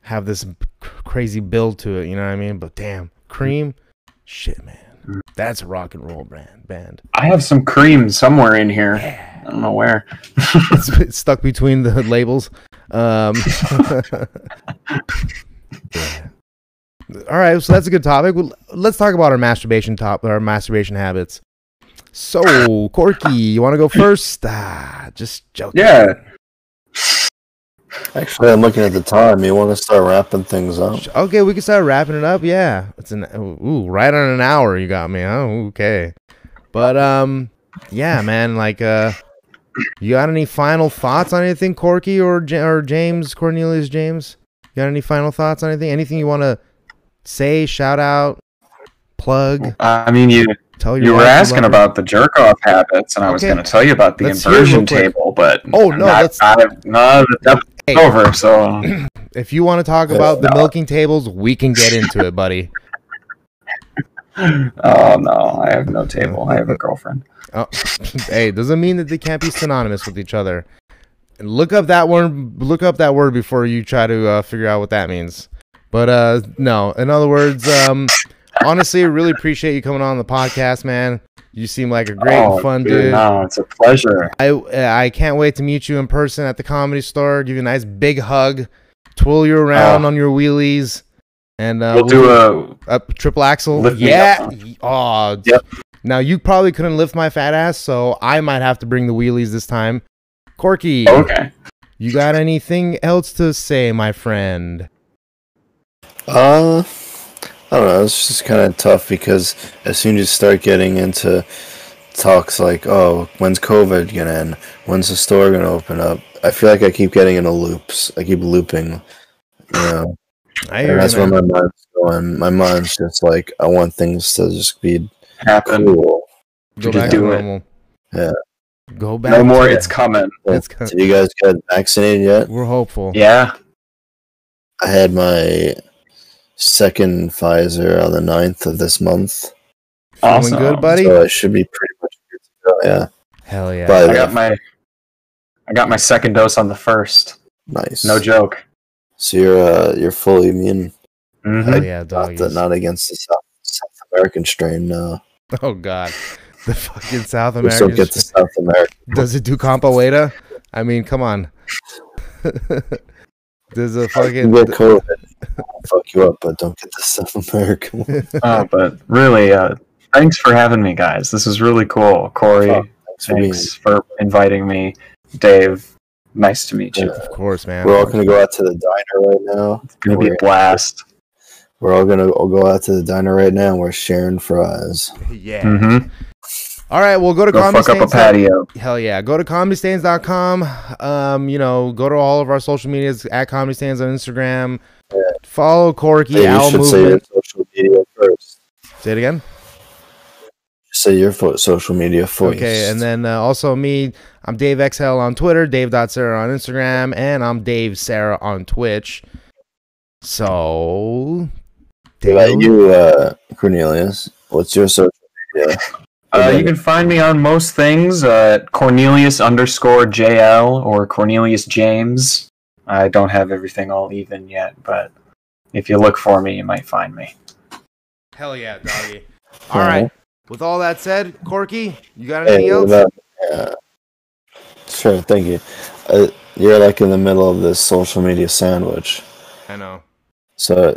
have this crazy build to it, you know what I mean? But damn, Cream, shit man. That's a rock and roll brand band. I have some cream somewhere in here. I don't know where. it's, it's stuck between the labels. Um, yeah. All right, so that's a good topic. Well, Let's talk about our masturbation top, our masturbation habits. So, Corky, you want to go first? Ah, just joking. Yeah. Actually, I'm looking at the time. You want to start wrapping things up? Okay, we can start wrapping it up. Yeah, it's an ooh, right on an hour. You got me. Oh, okay. But um, yeah, man. Like, uh, you got any final thoughts on anything, Corky or Ja- or James Cornelius James? You got any final thoughts on anything? Anything you want to say? Shout out, plug, I mean, you tell you were asking about the jerk off habits, and I was going to tell you about the Let's hear it real inversion table, but Oh, no, not, let's- not, not, that's Hey. over. So If you want to talk about the milking tables, we can get into it, buddy. Oh no, I have no table. I have a girlfriend. Oh, hey, doesn't mean that they can't be synonymous with each other. Look up that word. Look up that word before you try to uh, figure out what that means. But uh, no, in other words, um, honestly, I really appreciate you coming on the podcast, man. You seem like a great, oh, fun dude. No, it's a pleasure. I I can't wait to meet you in person at the comedy store. Give you a nice big hug, twirl you around Oh. on your wheelies, and uh, We'll do a a triple axle. Yeah. Oh. Yep. Now you probably couldn't lift my fat ass, so I might have to bring the wheelies this time. Corky, okay. you got anything else to say, my friend? Uh, I don't know. It's just kind of tough because as soon as you start getting into talks like, "Oh, when's COVID gonna end? When's the store gonna open up?" I feel like I keep getting into loops. I keep looping. You know, I and that's where my mind's going. My mind's just like, I want things to just be Happen. cool. Go just back to do it. Yeah. Go back. No more. It's coming. It's co- Did you guys get vaccinated yet? We're hopeful. Yeah. I had my second Pfizer on the 9th of this month. Feeling Awesome. good, buddy? So I should be pretty much good to go. Yeah. Hell yeah. But- I got my I got my second dose on the first. Nice. No joke. So you're uh, you're fully immune. Mhm. Hell yeah, Not, the, not against the South, South American strain. No, Oh god. The fucking South we still American. get the South American. Does it do Campaweda? I mean, come on. Does a fucking get COVID, I'll fuck you up, but don't get the South American. one. Oh, but really, uh, thanks for having me, guys. This is really cool. Corey, Oh, Thanks for thanks for inviting me. Dave, nice to meet you. Yeah. Of course, man. We're all gonna go out to the diner right now. It's gonna be a blast. we're all gonna go out to the diner right now. and We're sharing fries. Yeah. Mm-hmm. All right, well, go to Go fuck up a patio. Hell yeah. Go to comedystains.com. Um, you know, go to all of our social medias at Comedy Stains on Instagram. Follow Corky, Hey, you Owl should say your social media first. Say it again. Say your fo- social media first. Okay, and then uh, also me, I'm Dave XHALE on Twitter, Dave.Sarra on Instagram, and I'm Dave Sarra on Twitch. So, What about you, uh, Cornelius? What's your social media? Uh, you can find me on most things at Cornelius underscore JL or Cornelius James. I don't have everything all even yet, but if you look for me, you might find me. Hell yeah, doggy. All right. With all that said, Corky, you got Hey, anything what else? about, yeah. Sure, thank you. Uh, you're like in the middle of this social media sandwich. I know. So,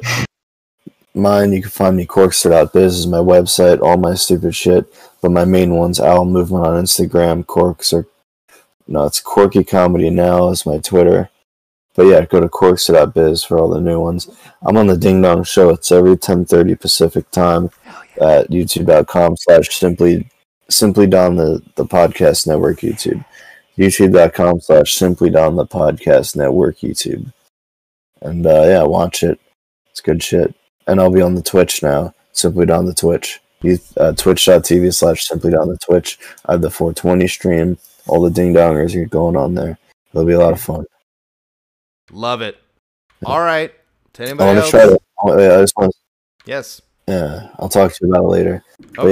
mine, you can find me corkster.biz is my website, all my stupid shit. But my main one's Owl Movement on Instagram, Corks or no, it's Corky Comedy Now is my Twitter. But yeah, go to corkster.biz for all the new ones. I'm on the Ding Dong Show. It's every 10:30 Pacific time at youtube.com slash simply simply don the the podcast network YouTube. YouTube.com slash simply don the podcast network YouTube. And uh, yeah, watch it. It's good shit. And I'll be on the Twitch now. Simply down the Twitch. Uh, Twitch.tv slash simply down the Twitch. I have the 420 stream. All the ding dongers are going on there. It'll be a lot of fun. Love it. All right. To I anybody want else? to try to. I I just want. Yes. Yeah, I'll talk to you about it later. Okay.